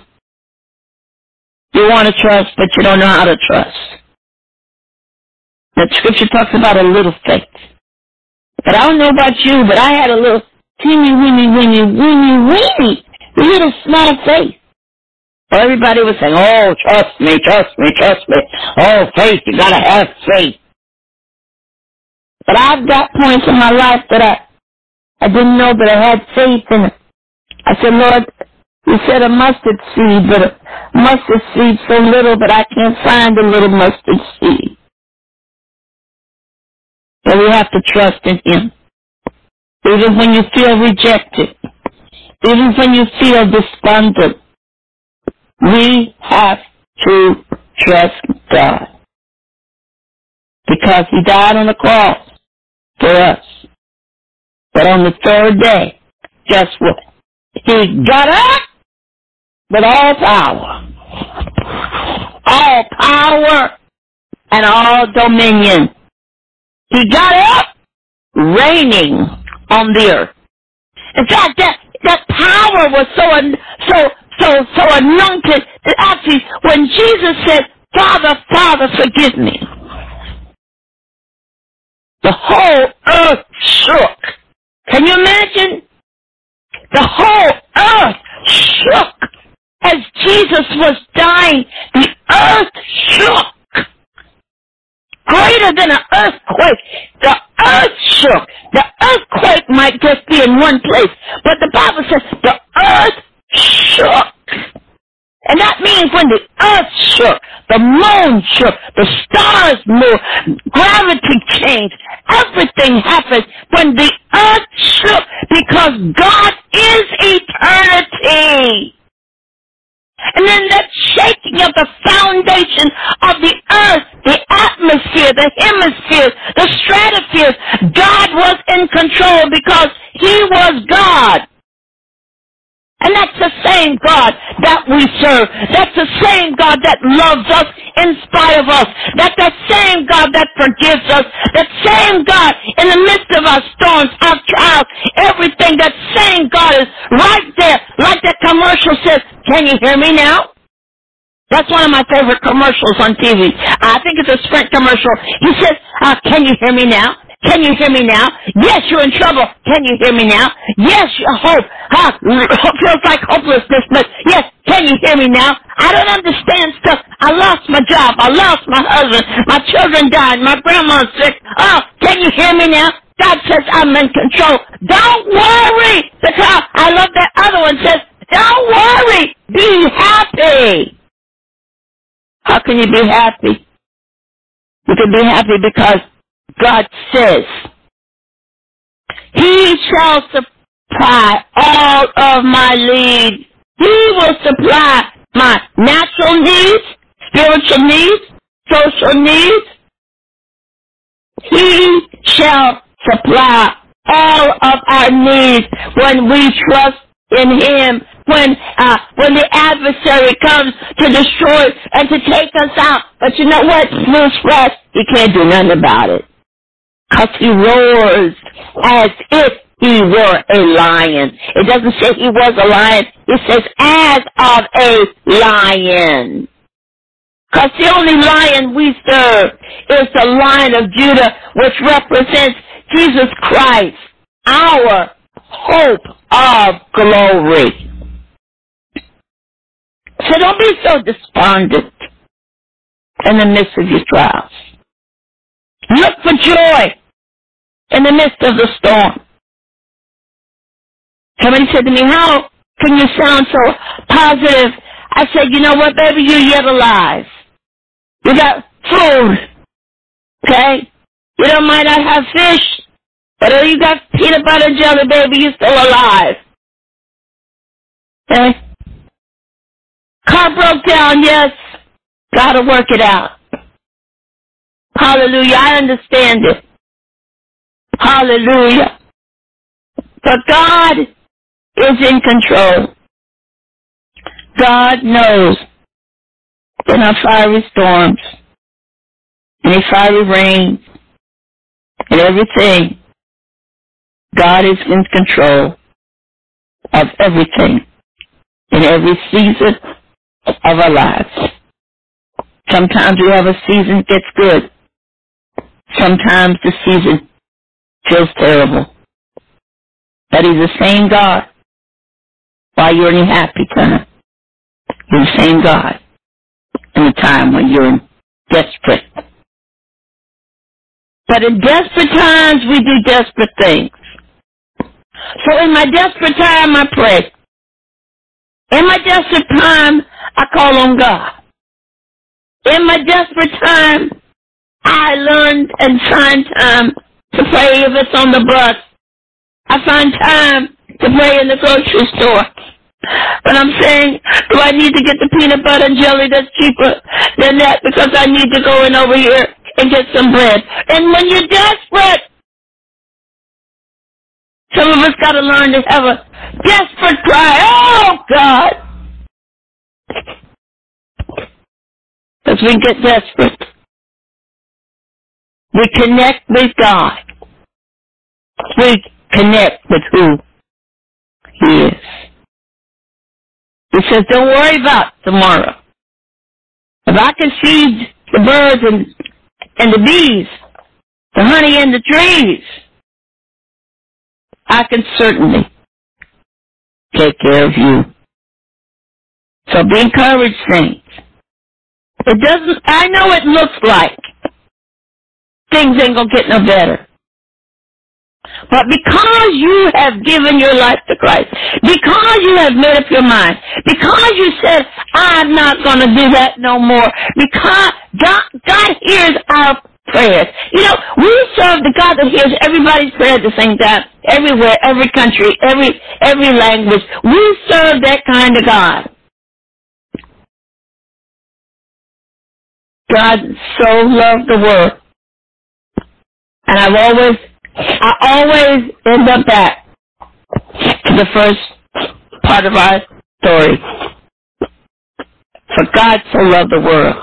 you want to trust, but you don't know how to trust. The scripture talks about a little faith. But I don't know about you, but I had a little teeny weeny weeny weeny weeny little small faith. Well, everybody was saying, "Oh, trust me, trust me, trust me." Oh, faith, you gotta have faith. But I've got points in my life that I, I didn't know, but I had faith in it. I said, Lord, you said a mustard seed, but a mustard seed so little, that I can't find a little mustard seed. But we have to trust in Him. Even when you feel rejected, even when you feel despondent, we have to trust God. Because He died on the cross for us. But on the third day, guess what? He got up with all power. All power and all dominion. He got up reigning on the earth. In fact, that, that power was so, so, so, so anointed that actually when Jesus said, Father, Father, forgive me, the whole earth shook. Can you imagine? The whole earth shook as Jesus was dying. The earth shook. Greater than an earthquake. The earth shook. The earthquake might just be in one place, but the Bible says the earth shook. And that means when the earth shook, the moon shook, the stars moved, gravity changed, everything happened when the earth shook because God is eternity. And then that shaking of the foundation of the earth, the atmosphere, the hemispheres, the stratospheres, God was in control because He was God. And that's the same God that we serve. That's the same God that loves us in spite of us. That's the same God that forgives us. That same God in the midst of our storms, our trials, everything. That same God is right there. Like that commercial says, can you hear me now? That's one of my favorite commercials on TV. I think it's a Sprint commercial. He says, uh, can you hear me now? Can you hear me now? Yes, you're in trouble. Can you hear me now? Yes, hope. Huh? *laughs* Feels like hopelessness, but yes, can you hear me now? I don't understand stuff. I lost my job. I lost my husband. My children died. My grandma's sick. Oh, can you hear me now? God says I'm in control. Don't worry. Because I love that other one says, don't worry. Be happy. How can you be happy? You can be happy because God says, He shall supply all of my needs. He will supply my natural needs, spiritual needs, social needs. He shall supply all of our needs when we trust in Him. When uh, when the adversary comes to destroy and to take us out, but you know what? Newsflash, he can't do nothing about it because he roars as if he were a lion. It doesn't say he was a lion. It says as of a lion. Because the only lion we serve is the lion of Judah, which represents Jesus Christ, our hope of glory. So don't be so despondent in the midst of your trials. Look for joy in the midst of the storm. Somebody said to me, how can you sound so positive? I said, you know what, baby, you're yet alive. You got food. Okay? You don't might not have fish, but if you got peanut butter jelly, baby, you're still alive. Okay? Car broke down, yes. Gotta work it out. Hallelujah. I understand it. Hallelujah. But God is in control. God knows in our fiery storms, any fiery rain, and everything, God is in control of everything in every season of our lives. Sometimes we have a season that's good. Sometimes the season feels terrible. But he's the same God while you're in happy time. He's the same God in the time when you're desperate But in desperate times, we do desperate things. So in my desperate time, I pray. In my desperate time, I call on God. In my desperate time, I learned and find time to pray if it's on the bus. I find time to pray in the grocery store. But I'm saying, do I need to get the peanut butter and jelly that's cheaper than that because I need to go in over here and get some bread? And when you're desperate, some of us got to learn to have a desperate cry. Oh, God. As we get desperate, we connect with God. We connect with who He is. He says, don't worry about tomorrow. If I can feed the birds and, and the bees, the honey and the trees, I can certainly take care of you. So be encouraged, saints. It doesn't, I know it looks like things ain't gonna get no better. But because you have given your life to Christ, because you have made up your mind, because you said, I'm not going to do that no more, because God, God hears our prayers. You know, we serve the God that hears everybody's prayer at the same time, everywhere, every country, every, every language. We serve that kind of God. God so loved the world. And I've always, I always end up back to the first part of our story. For God so loved the world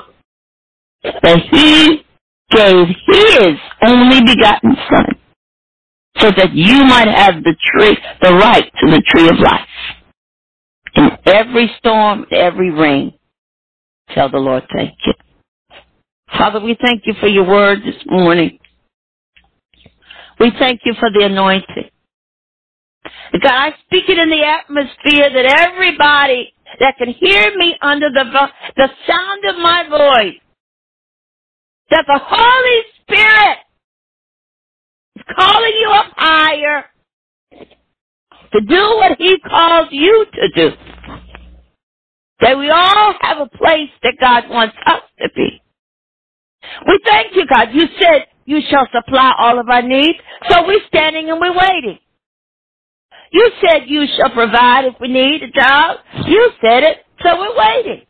that he gave his only begotten son so that you might have the tree, the right to the tree of life. In every storm, every rain, tell the Lord thank you. Father, we thank you for your word this morning. We thank you for the anointing. God, I speak it in the atmosphere that everybody that can hear me under the, the sound of my voice that the Holy Spirit is calling you up higher to do what He calls you to do. That we all have a place that God wants us to be. We thank you, God. You said you shall supply all of our needs, so we're standing and we're waiting. You said you shall provide if we need a job. You said it, so we're waiting.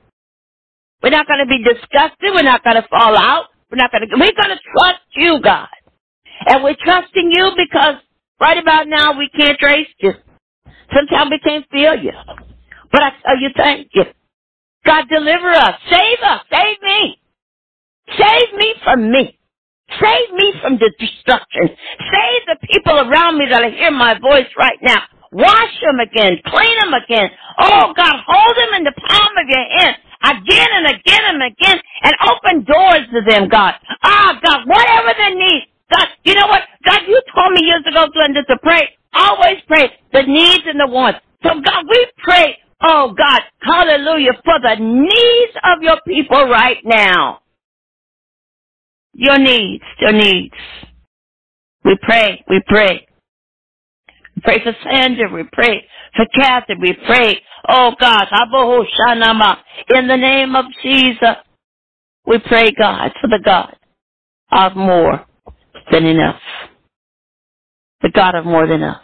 We're not going to be disgusted. We're not going to fall out. We're not going to, we're going to trust you, God. And we're trusting you because right about now we can't trace you. Sometimes we can't feel you. But I tell you, thank you. God, deliver us. Save us. Save me. Save me from me. Save me from the destruction. Save the people around me that I hear my voice right now. Wash them again. Clean them again. Oh God, hold them in the palm of your hand again and again and again and open doors to them, God. Ah, God, whatever they need. God, you know what? God, you told me years ago, Glenda, to pray. Always pray the needs and the wants. So God, we pray, oh God, hallelujah, for the needs of your people right now. Your needs, your needs. We pray, we pray. We pray for Sandra, we pray for Kathy, we pray Oh God, in the name of Jesus, we pray God for the God of more than enough. The God of more than enough.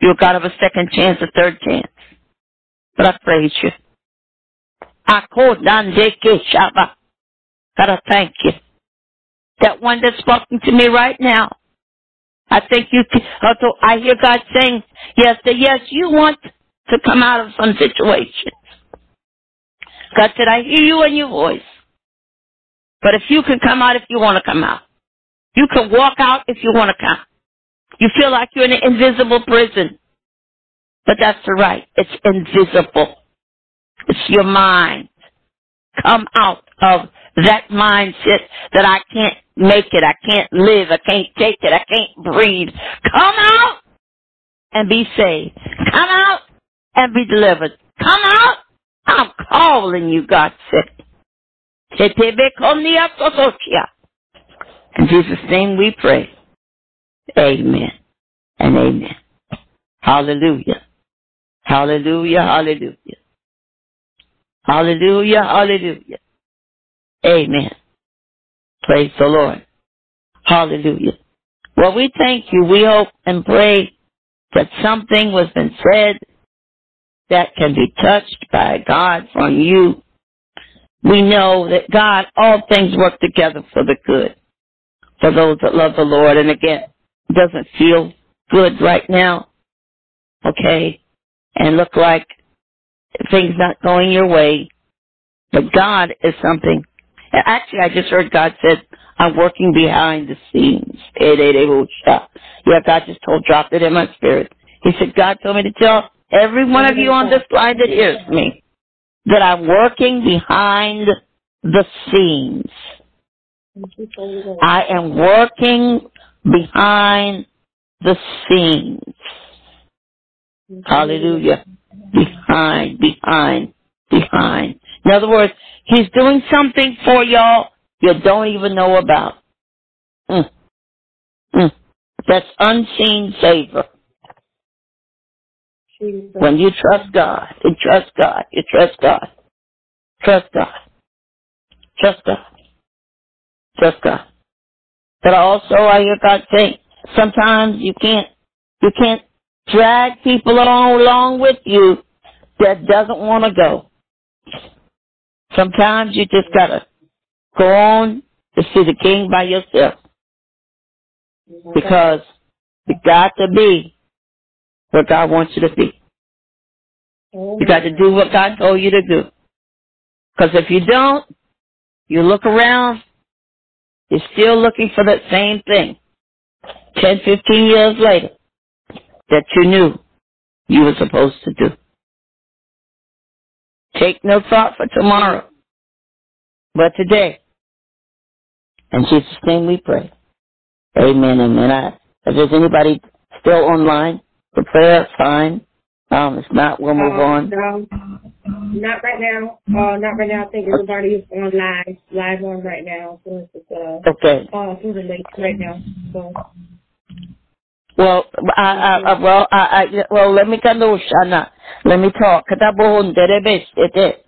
You're God of a second chance, a third chance. But I praise you. I call Dan Deke Shabba. God, I thank you. That one that's spoken to me right now. I think you, also I hear God saying, yes, that yes, you want to come out of some situations. God said, I hear you in your voice. But if you can come out if you want to come out. You can walk out if you want to come. You feel like you're in an invisible prison. But that's the right. It's invisible. It's your mind. Come out of that mindset that I can't make it. I can't live. I can't take it. I can't breathe. Come out and be saved. Come out and be delivered. Come out. I'm calling you, God said. In Jesus' name we pray. Amen and amen. Hallelujah. Hallelujah. Hallelujah. Hallelujah. Hallelujah. Amen. Praise the Lord. Hallelujah. Well, we thank you. We hope and pray that something was been said that can be touched by God from you. We know that God, all things work together for the good for those that love the Lord. And again, it doesn't feel good right now. Okay. And look like things not going your way. But God is something. Actually, I just heard God said, I'm working behind the scenes. Eh, yeah, God just told, dropped it in my spirit. He said, God told me to tell every one of you on this line that hears me that I'm working behind the scenes. I am working behind the scenes. Hallelujah. Behind, behind, behind. In other words, he's doing something for y'all you don't even know about. Mm. Mm. That's unseen favor. When you trust God, you trust God, you trust God, trust God, trust God, trust God. But also, I hear God say, sometimes you can't, you can't drag people along, along with you that doesn't want to go. Sometimes you just gotta go on to see the king by yourself. Because you got to be where God wants you to be. You got to do what God told you to do. Because if you don't, you look around, you're still looking for that same thing. 10, 15 years later, that you knew you were supposed to do. Take no thought for tomorrow, but today. In Jesus' name we pray. Amen, amen. I, if there's anybody still online for prayer, fine. Um, if not, we'll move uh, on. No, not right now. Uh, not right now. I think everybody is on live, live on right now. So it's uh, okay. Uh, through the link right now. So. Well, I, I, I, well, uh, uh, I, I, well, let me kanushana. Let me talk. Katabuhun derebes ete.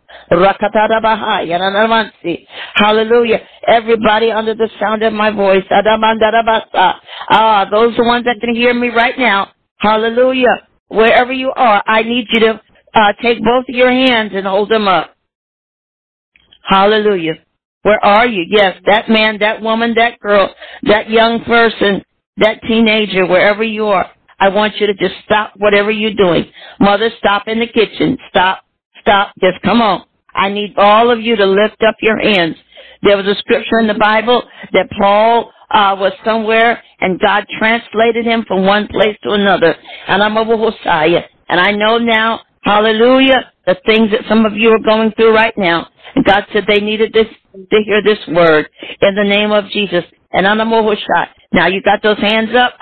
Hallelujah. Everybody under the sound of my voice. Ah, those the ones that can hear me right now. Hallelujah. Wherever you are, I need you to uh, take both of your hands and hold them up. Hallelujah. Where are you? Yes, that man, that woman, that girl, that young person, that teenager, wherever you are. I want you to just stop whatever you're doing. Mother, stop in the kitchen. Stop. Stop. Just come on. I need all of you to lift up your hands. There was a scripture in the Bible that Paul uh, was somewhere and God translated him from one place to another. And I'm over Hosea. And I know now, hallelujah, the things that some of you are going through right now. And God said they needed this to hear this word in the name of Jesus. And I'm Now you got those hands up.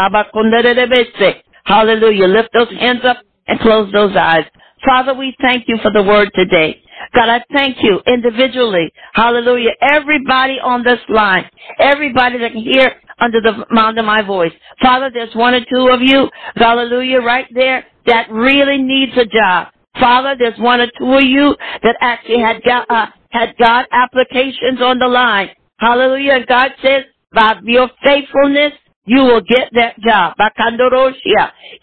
Hallelujah. Lift those hands up and close those eyes. Father, we thank you for the word today. God, I thank you individually. Hallelujah. Everybody on this line, everybody that can hear under the sound of my voice. Father, there's one or two of you, hallelujah, right there that really needs a job. Father, there's one or two of you that actually had got, uh, had got applications on the line. Hallelujah. God says, by your faithfulness, you will get that job.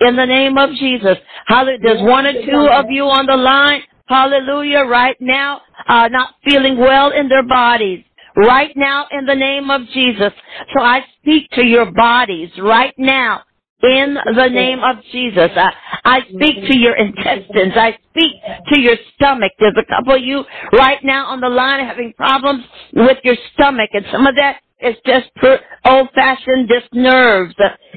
In the name of Jesus. Hallelujah. There's one or two of you on the line hallelujah, right now, uh, not feeling well in their bodies. Right now, in the name of Jesus. So I speak to your bodies right now. In the name of Jesus. I, I speak to your intestines. I speak to your stomach. There's a couple of you right now on the line having problems with your stomach and some of that it's just old fashioned just nerves.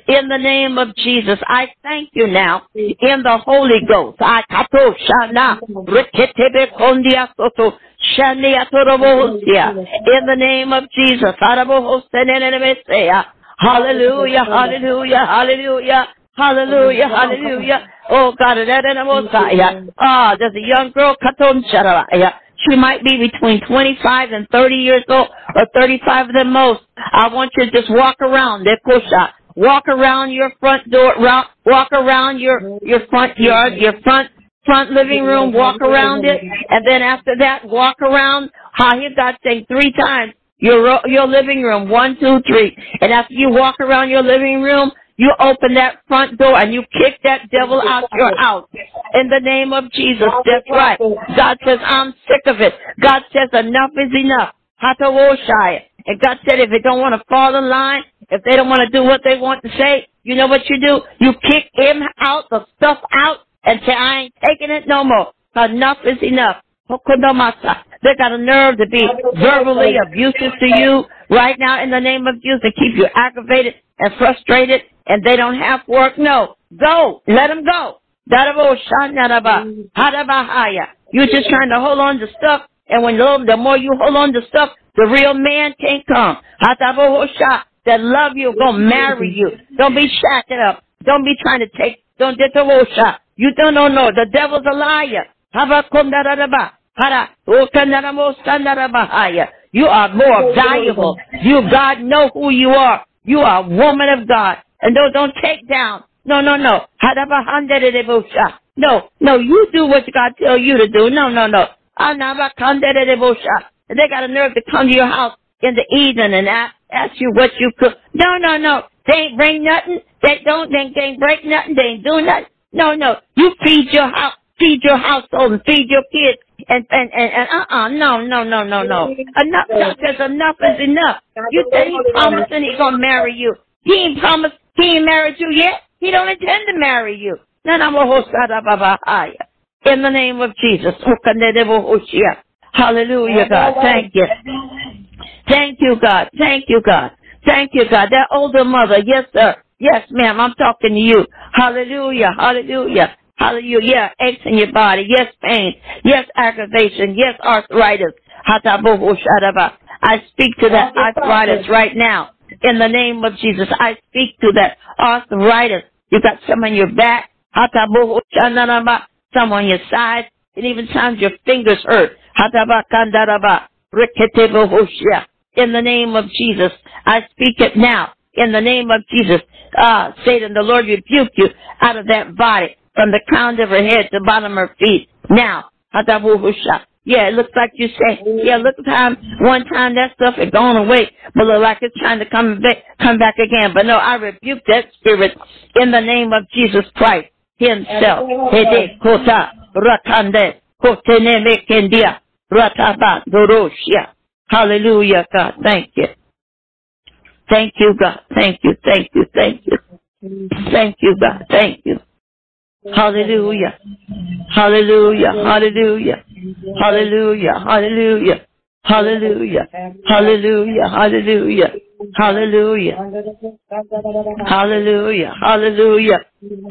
In the name of Jesus, I thank you now in the Holy Ghost. I kato shana riketebe kondia soto shania In the name of Jesus. Hallelujah, hallelujah, hallelujah. Hallelujah, hallelujah. Oh God, that in the Messiah. Ah, there's a young girl, Katon Sharaya. She might be between 25 and 30 years old, or 35 at the most. I want you to just walk around. Walk around your front door. Walk around your your front yard, your front front living room. Walk around it, and then after that, walk around. How you got saying three times your your living room. One, two, three. And after you walk around your living room, you open that front door and you kick that devil out your house. In the name of Jesus. That's right. God says, I'm sick of it. God says, enough is enough. And God said, if they don't want to fall in line, if they don't want to do what they want to say, you know what you do? You kick him out, the stuff out, and say, I ain't taking it no more. Enough is enough. They got a nerve to be verbally abusive to you right now in the name of Jesus to keep you aggravated and frustrated and they don't have work. No. Go. Let them go. You're just trying to hold on to stuff and when love, the more you hold on to stuff, the real man can't come. That love you, gonna marry you. Don't be shacking up. Don't be trying to take, don't get the shot. You don't know, no. The devil's a liar. You are more valuable. You, God, know who you are. You are a woman of God. And those don't take down. No, no, no. No, no, you do what God tell you to do. No, no, no. And they got a nerve to come to your house in the evening and ask you what you cook. No, no, no. They ain't bring nothing. They don't, they, they ain't break nothing. They ain't do nothing. No, no. You feed your house feed your household and feed your kids and and and, and uh uh no no no no no enough says enough is enough. You said he promised and he gonna marry you. He ain't promised he ain't married you yet. He don't intend to marry you. In the name of Jesus. Hallelujah, God. Thank you. Thank you, God. Thank you, God. Thank you, God. That older mother, yes, sir. Yes, ma'am, I'm talking to you. Hallelujah, hallelujah. Hallelujah. Yeah, aches in your body. Yes, pain. Yes, aggravation. Yes, arthritis. I speak to that arthritis right now. In the name of Jesus, I speak to that arthritis. You got some on your back. Some on your side. And even times your fingers hurt. In the name of Jesus, I speak it now. In the name of Jesus, uh, Satan, the Lord rebuke you out of that body from the crown of her head to the bottom of her feet. Now, yeah, it looks like you say, yeah, look at time, one time that stuff had gone away, but look like it's trying to come back, come back again. But no, I rebuke that spirit in the name of Jesus Christ himself. Hallelujah, God. Thank you. Thank you, God. Thank you, thank you, thank you. Thank you, God. Thank you. Hallelujah. Hallelujah. Hallelujah. Hallelujah. Hallelujah. Hallelujah. Hallelujah. Hallelujah. Hallelujah. Hallelujah. Hallelujah.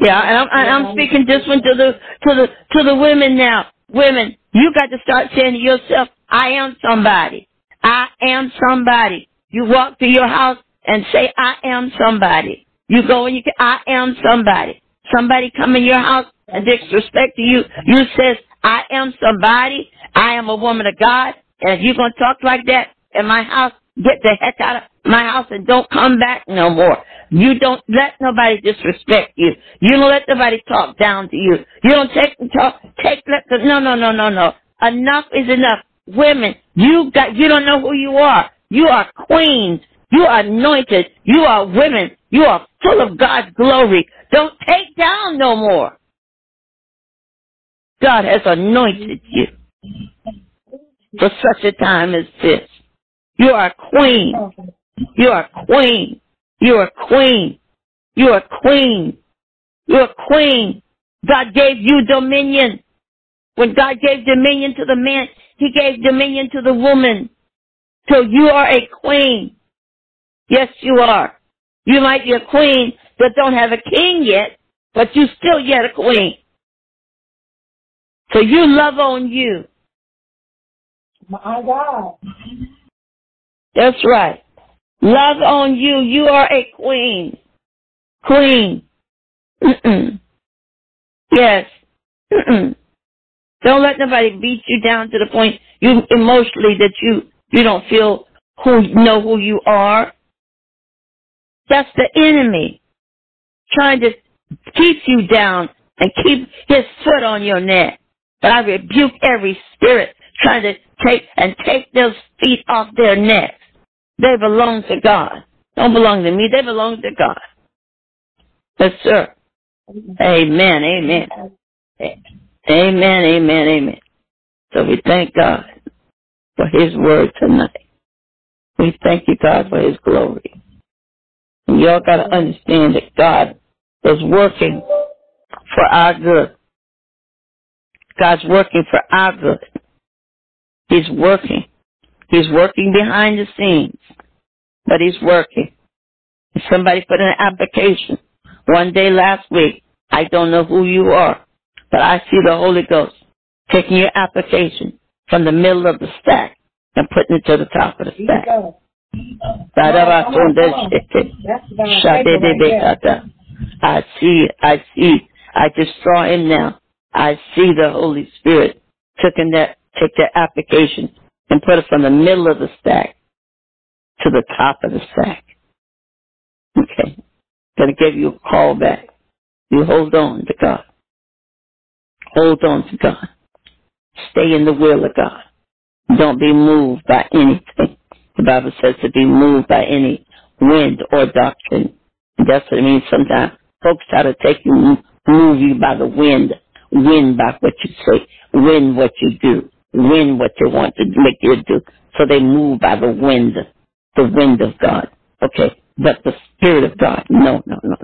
Yeah, and I'm, I'm speaking this one to the to the to the women now. Women, you got to start saying to yourself, I am somebody. I am somebody. You walk to your house and say, I am somebody. You go and you say, I am somebody somebody come in your house and disrespect you, you says, I am somebody, I am a woman of God, and if you're gonna talk like that in my house, get the heck out of my house and don't come back no more. You don't let nobody disrespect you. You don't let nobody talk down to you. You don't take talk take let the no no no no no. Enough is enough. Women, you got you don't know who you are. You are queens. You are anointed. You are women. You are full of God's glory. Don't take down no more. God has anointed you for such a time as this. You are a queen. You are a queen. You are a queen. You are a queen. You are a queen. God gave you dominion. When God gave dominion to the man, He gave dominion to the woman. So you are a queen. Yes, you are. You might be a queen that don't have a king yet, but you still yet a queen. So you love on you. My God. That's right. Love on you. You are a queen. Queen. Mm-mm. Yes. Mm-mm. Don't let nobody beat you down to the point you emotionally that you you don't feel who know who you are. That's the enemy trying to keep you down and keep his foot on your neck. But I rebuke every spirit trying to take and take those feet off their necks. They belong to God. Don't belong to me. They belong to God. Yes, sir. Amen. Amen. Amen. Amen. Amen. So we thank God for his word tonight. We thank you, God, for his glory. And y'all got to understand that God is working for our good. God's working for our good. He's working. He's working behind the scenes, but he's working. Somebody put in an application one day last week. I don't know who you are, but I see the Holy Ghost taking your application from the middle of the stack and putting it to the top of the stack. I see, I see, I just saw him now. I see the Holy Spirit taking that, take that application and put it from the middle of the stack to the top of the stack. Okay. Gonna give you a call back. You hold on to God. Hold on to God. Stay in the will of God. Don't be moved by anything. The Bible says to be moved by any wind or doctrine. That's what it means sometimes. Folks try to take you, move you by the wind, win by what you say, win what you do, win what they want to make you do. So they move by the wind, the wind of God. Okay, but the Spirit of God, no, no, no.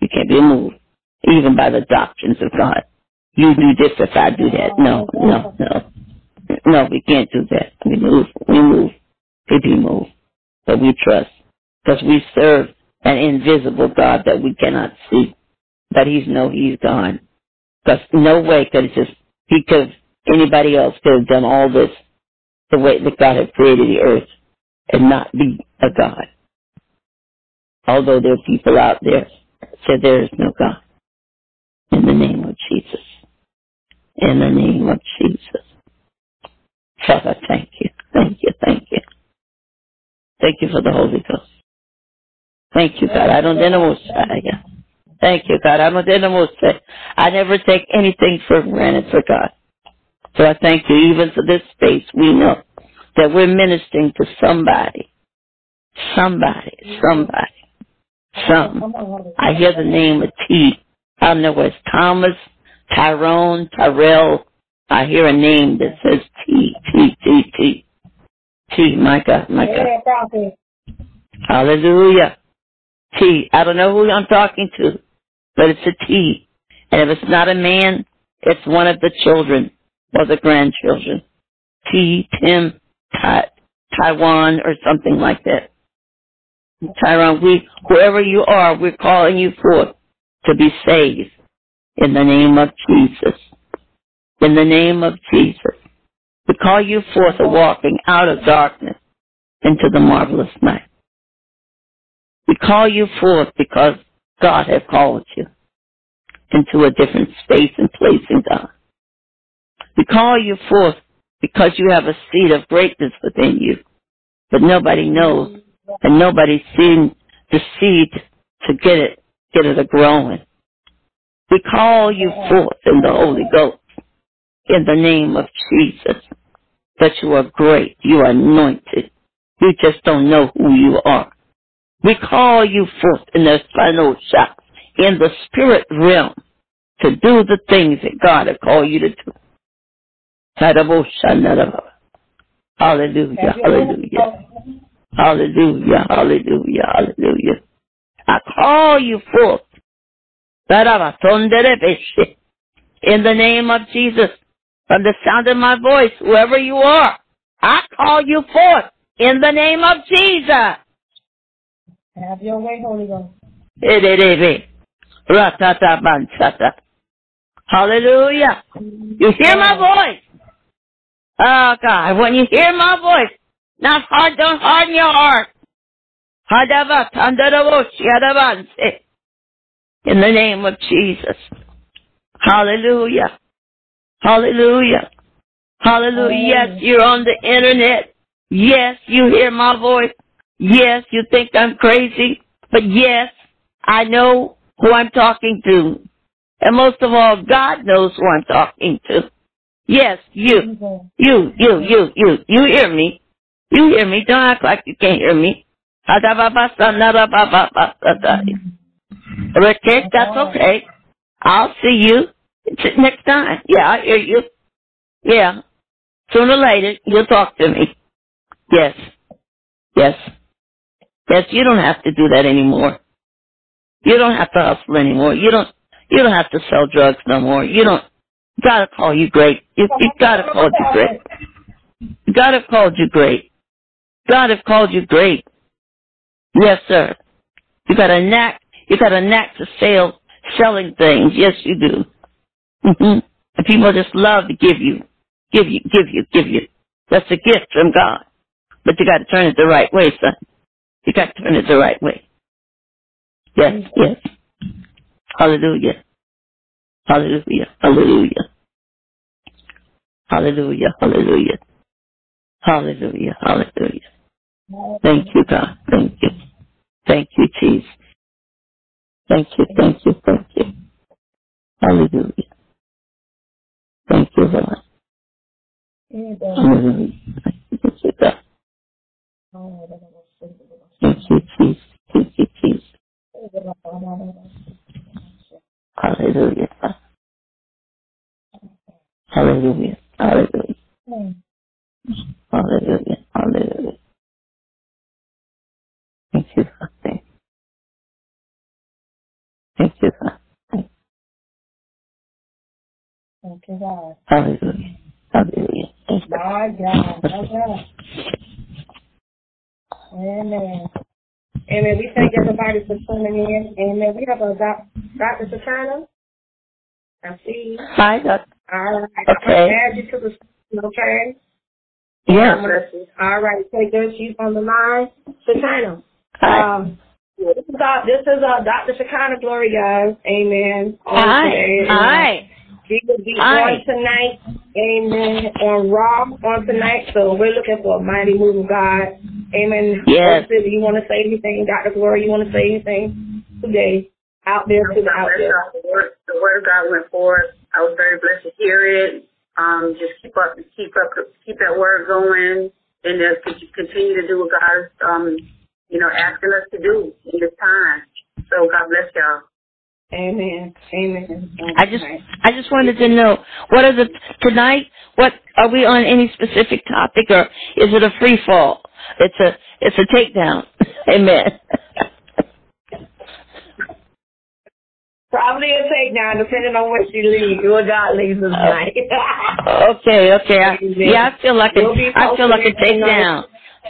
You can't be moved, even by the doctrines of God. You do this if I do that. No, no, no. No, we can't do that. We move, we move, we be moved. But we trust, because we serve an invisible God that we cannot see. But He's no, He's gone. Because no way could it just, He could, anybody else could have done all this the way that God had created the earth and not be a God. Although there are people out there that say there is no God. In the name of Jesus. In the name of Jesus. Father, thank you. Thank you. Thank you. Thank you for the Holy Ghost. Thank you, God. I don't know Thank you, God. I don't know I never take anything for granted for God. So I thank you even for this space. We know that we're ministering to somebody. Somebody. Somebody. Some. I hear the name of T. I don't know where it's Thomas, Tyrone, Tyrell. I hear a name that says T, T, T, T. T, my God, my God. Hallelujah. T. I don't know who I'm talking to, but it's a T. And if it's not a man, it's one of the children or the grandchildren. T, Tim, Ta, Taiwan, or something like that. Tyrone, we, whoever you are, we're calling you forth to be saved in the name of Jesus. In the name of Jesus. We call you forth a walking out of darkness into the marvelous night. We call you forth because God has called you into a different space and place in God. We call you forth because you have a seed of greatness within you, but nobody knows and nobody's seen the seed to get it, get it a growing. We call you forth in the Holy Ghost in the name of Jesus that you are great, you are anointed. You just don't know who you are. We call you forth in the final shot, in the spirit realm, to do the things that God has called you to do. Hallelujah, hallelujah, hallelujah, hallelujah, hallelujah. I call you forth. In the name of Jesus, from the sound of my voice, whoever you are, I call you forth in the name of Jesus. Have your way, Holy Ghost. Eh, Hallelujah. You hear my voice. Oh God, when you hear my voice, not hard, don't harden your heart. In the name of Jesus. Hallelujah. Hallelujah. Hallelujah. Yes, you're on the internet. Yes, you hear my voice. Yes, you think I'm crazy. But yes, I know who I'm talking to. And most of all, God knows who I'm talking to. Yes, you. You, you, you, you. You hear me. You hear me. Don't act like you can't hear me. Mm-hmm. Rick, that's okay. I'll see you next time. Yeah, I hear you. Yeah. Sooner or later, you'll talk to me. Yes. Yes. Yes, you don't have to do that anymore. You don't have to hustle anymore. You don't, you don't have to sell drugs no more. You don't, God have called you great. You, you God have called you great. God have called you great. God have called you great. Yes, sir. You got a knack, you got a knack to sell, selling things. Yes, you do. hmm And people just love to give you, give you, give you, give you. That's a gift from God. But you got to turn it the right way, son. You got to turn it the right way. Yes, yes. Hallelujah. Hallelujah. Hallelujah. Hallelujah. Hallelujah. Hallelujah. Hallelujah. Thank you, God. Thank you. Thank you, Jesus. Thank you. Thank you. Thank you. Hallelujah. Thank you, Lord. Hallelujah. Thank you, God. Thank you, Jesus. Thank you, Jesus. Hallelujah. Hallelujah. Hallelujah. Hallelujah. Hallelujah. Thank you, God. Thank you. God. Thank you, God. Hallelujah. Hallelujah. My God. My God. Amen. Amen. We thank everybody for tuning in. Amen. We have a doc, Dr. Satana. I see you. Hi, Dr. All right. Okay. I'm add you to the okay? Yes. All right. Take good. She's on the line. Satana. Hi. Um, this is, uh, this is uh, Dr. Shekinah Glory, guys. Amen. Hi. today. Hi. She will be Hi. on tonight. Amen. On Raw on tonight. So we're looking for a mighty move of God. Amen. Yes. If you want to say anything, Dr. Glory, you want to say anything today? Out there to the out there. The word, the word of God went forth. I was very blessed to hear it. Um, just keep up, keep up, keep that word going, and just continue to do what God is, um, you know, asking us to do in this time. So God bless y'all. Amen. Amen. I just, I just wanted to know what are the tonight? What are we on any specific topic, or is it a free fall? It's a, it's a takedown. *laughs* Amen. Probably a takedown, depending on what you leave. What God leaves us oh. tonight. *laughs* okay, okay. I, yeah, I feel like a, We'll I feel like a takedown.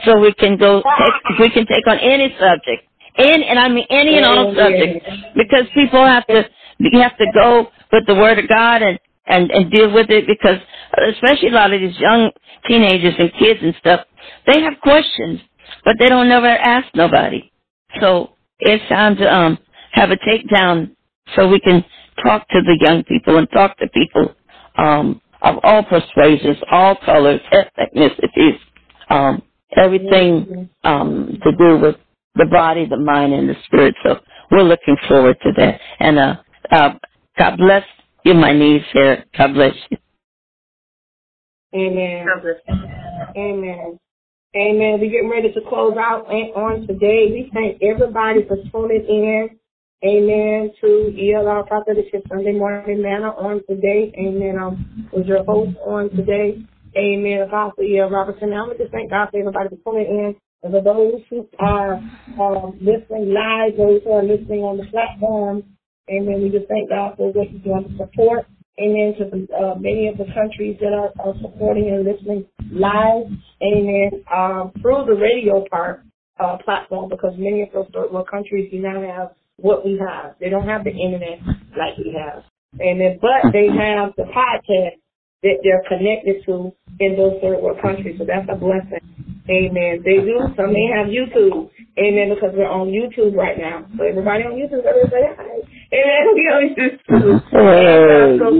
So we can go, take, we can take on any subject, any, and I mean any and all subjects, because people have to, you have to go with the Word of God and and and deal with it because especially a lot of these young teenagers and kids and stuff, they have questions, but they don't never ask nobody. So it's time to um have a takedown so we can talk to the young people and talk to people um of all persuasions, all colors, ethnicities, um, everything um to do with the body, the mind, and the spirit. So we're looking forward to that. And uh, uh God bless you, my niece here. God bless you. Amen. Amen. Amen. We're getting ready to close out on today. We thank everybody for tuning in. Amen. To ELR Prophetic Sunday Morning Manna on today. Amen. Um, was your host on today. Amen. Apostle E.L. Robertson. Now, I want to just thank God for everybody for tuning in. And for those who are um, listening live, those who are listening on the platform, amen. We just thank God for what He's doing to support. Amen. To the, uh, many of the countries that are, are supporting and listening live. Amen. Um, through the radio part uh, platform because many of those third world countries do not have what we have. They don't have the internet like we have. Amen. But they have the podcast that they're connected to in those third world countries. So that's a blessing. Amen. They do. Some may have YouTube. Amen. Because we're on YouTube right now. So everybody on YouTube, everybody hi. *laughs* and we always just so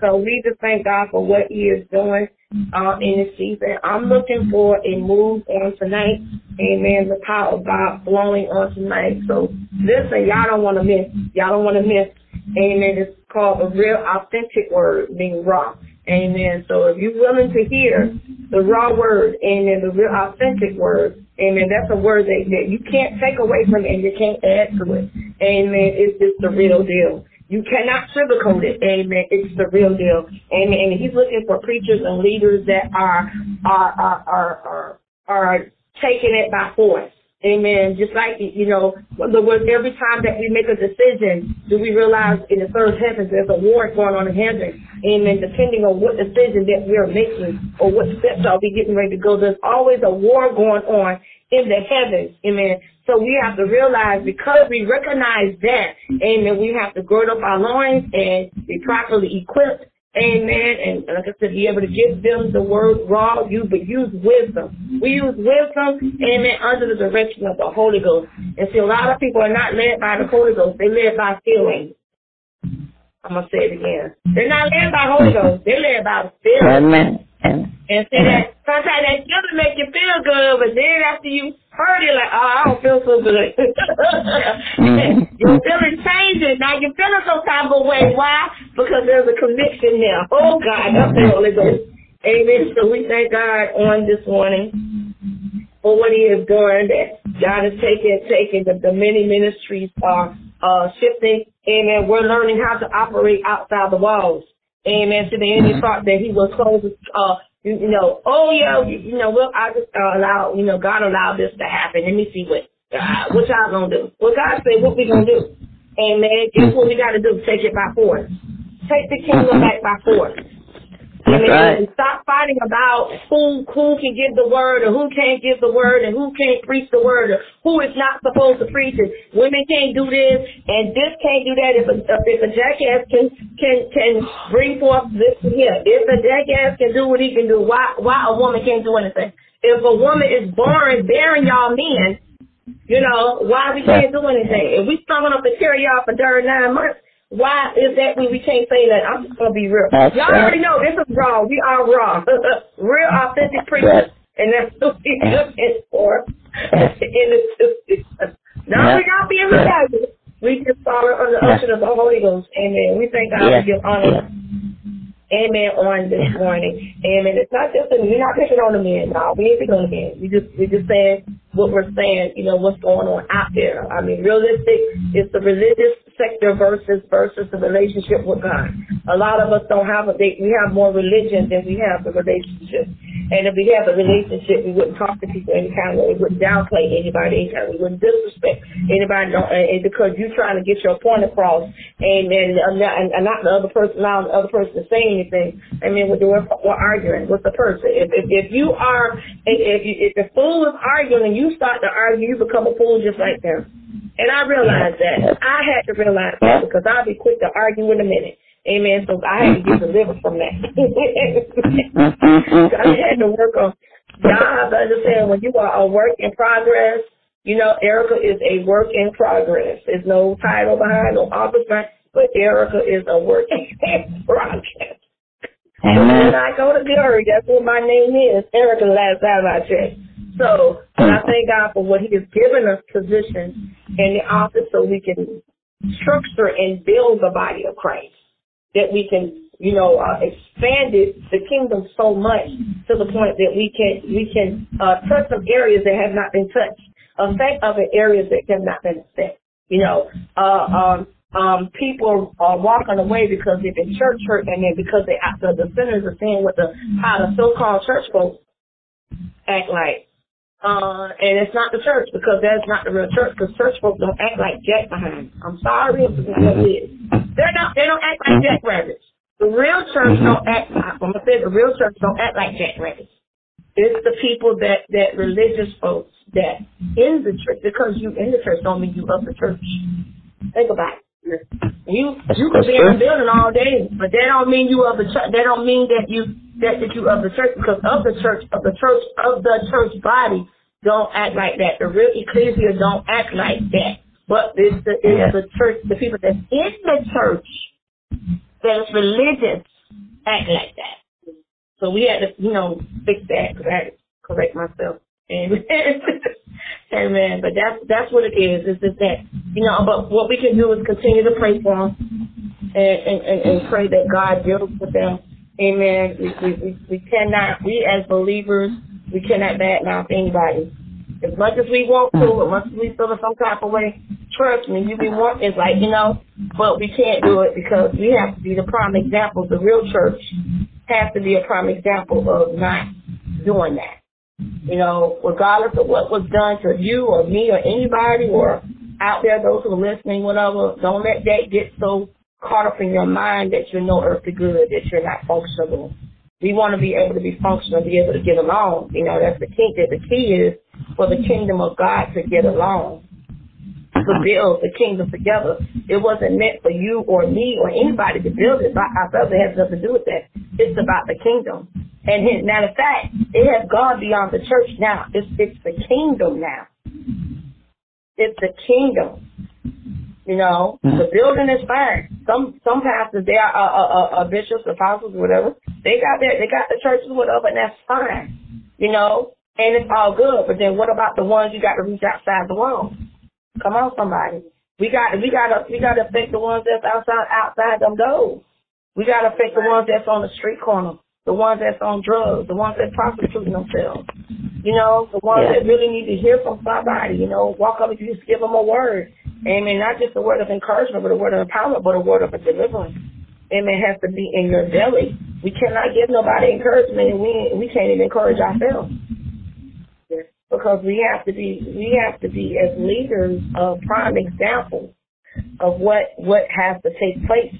So we just thank God for what He is doing uh, in the season. I'm looking for a move on tonight. Amen. The power of God flowing on tonight. So listen, y'all don't want to miss. Y'all don't want to miss. Amen. It's called a real authentic word, being raw. Amen. So if you're willing to hear the raw word, amen, the real authentic word, amen, that's a word that, that you can't take away from it and you can't add to it. Amen. It's just the real deal. You cannot sugarcoat it. Amen. It's the real deal. Amen. And he's looking for preachers and leaders that are are are are are, are taking it by force. Amen. Just like, you know, every time that we make a decision, do we realize in the third heavens there's a war going on in heaven. Amen. Depending on what decision that we are making or what steps are we getting ready to go, there's always a war going on in the heavens. Amen. So we have to realize because we recognize that, amen, we have to gird up our loins and be properly equipped Amen. And like I said, be able to give them the word raw, you but use wisdom. We use wisdom, amen, under the direction of the Holy Ghost. And see, a lot of people are not led by the Holy Ghost. They led by feelings. I'm gonna say it again. They're not led by Holy Ghost. They're led by feelings. Amen. And say that sometimes that feeling make you feel good, but then after you heard it, like, oh, I don't feel so good. *laughs* mm-hmm. Your feeling changes. Now you're feeling some type of way. Why? Because there's a conviction there. Oh God, that's the Holy Ghost. Amen. So we thank God on this morning for what He is doing. That God is taking taking the, the many ministries are uh, shifting. Amen. We're learning how to operate outside the walls. Amen. To the enemy thought that he was close, uh, you, you know, oh yeah, you, you know, well, I just uh, allow, you know, God allowed this to happen. Let me see what, uh, what y'all gonna do. What God said, what we gonna do? Amen. Guess what we gotta do? Take it by force. Take the kingdom back by force. That's right. Stop fighting about who who can give the word or who can't give the word and who can't preach the word or who is not supposed to preach it. Women can't do this and this can't do that. If a if a jackass can can can bring forth this here, if a jackass can do what he can do, why why a woman can't do anything? If a woman is born bearing y'all men, you know why we can't do anything? If we strong enough to carry y'all for during nine months why is that when we can't say that? I'm just gonna be real. That's Y'all right. already know this is raw. We are raw, *laughs* real authentic preachers, and that's *laughs* what we looking for *laughs* in the system. Now we not being rebellious. We just follow under the unction of the Holy Ghost. Amen. We thank God yeah. give honor. Amen on this morning. Amen. It's not just a, we're not picking on the men. No, we ain't picking on the men. We just we just saying what we're saying, you know, what's going on out there. I mean, realistic it's the religious sector versus versus the relationship with God. A lot of us don't have a we have more religion than we have the relationship. And if we have a relationship, we wouldn't talk to people any kind of way. We wouldn't downplay anybody any kind of way. We wouldn't disrespect anybody and because you're trying to get your point across and and, and, and not the other person allowing the other person to say anything. I mean, we're, we're, we're arguing with the person. If, if, if you are, if, you, if the fool is arguing you start to argue, you become a fool just like them. And I realized that. I had to realize that because I'll be quick to argue in a minute. Amen. So I had to get delivered from that. *laughs* I had to work on. Y'all have to understand when you are a work in progress. You know, Erica is a work in progress. There's no title behind, no office behind, but Erica is a work in *laughs* progress. Amen. When I go to glory, that's what my name is. Erica last time I checked. So I thank God for what He has given us position in the office so we can structure and build the body of Christ. That we can, you know, uh, expand it, the kingdom so much to the point that we can we can uh, touch some areas that have not been touched, affect other areas that have not been affected. You know, uh, um, um, people are walking away because they've been church hurt and then because they after the sinners are seeing what the how the so called church folks act like. Uh, and it's not the church because that's not the real church because church folks don't act like jack behind. I'm sorry if it's not what it is. They're not, they don't act like jackrabbits. The real church mm-hmm. don't act, I'm going to say the real church don't act like jackrabbits. It's the people that, that religious folks that in the church, because you in the church don't mean you of the church. Think about it. You you could be in the building all day, but that don't mean you of the church. That don't mean that you that, that you of the church because of the church of the church of the church body don't act like that. The real ecclesia don't act like that. But it's the it's yeah. the church, the people that's in the church that is religious act like that. So we had to, you know, fix that because I had to correct myself. And *laughs* Amen. But that's that's what it is. Is just that you know. But what we can do is continue to pray for them and and, and, pray that God deals with them. Amen. We, we we cannot. We as believers, we cannot badmouth anybody. As much as we want to, as much as we feel some type of way, trust me, you be want it's like you know, but we can't do it because we have to be the prime example. The real church has to be a prime example of not doing that. You know, regardless of what was done to you or me or anybody or out there, those who are listening, whatever, don't let that get so caught up in your mind that you're no earthly good, that you're not functional. We want to be able to be functional, be able to get along. You know, that's the key. That the key is for the kingdom of God to get along, to build the kingdom together. It wasn't meant for you or me or anybody to build it by ourselves. It has nothing to do with that. It's about the kingdom. And his, matter of fact, it has gone beyond the church now. It's it's the kingdom now. It's the kingdom. You know, the building is fine. Some some pastors, they are uh, uh, uh, bishops, apostles, whatever. They got their they got the churches, whatever, and that's fine. You know, and it's all good. But then what about the ones you got to reach outside the walls? Come on, somebody. We got we got to we got to affect the ones that's outside outside them doors. We got to affect the ones that's on the street corner the ones that's on drugs, the ones that prostituting themselves, you know, the ones yeah. that really need to hear from somebody, you know, walk up and just give them a word. Amen. Not just a word of encouragement, but a word of empowerment, but a word of a deliverance. Amen. Has to be in your belly. We cannot give nobody encouragement and we we can't even encourage ourselves. Because we have to be we have to be as leaders a prime example of what what has to take place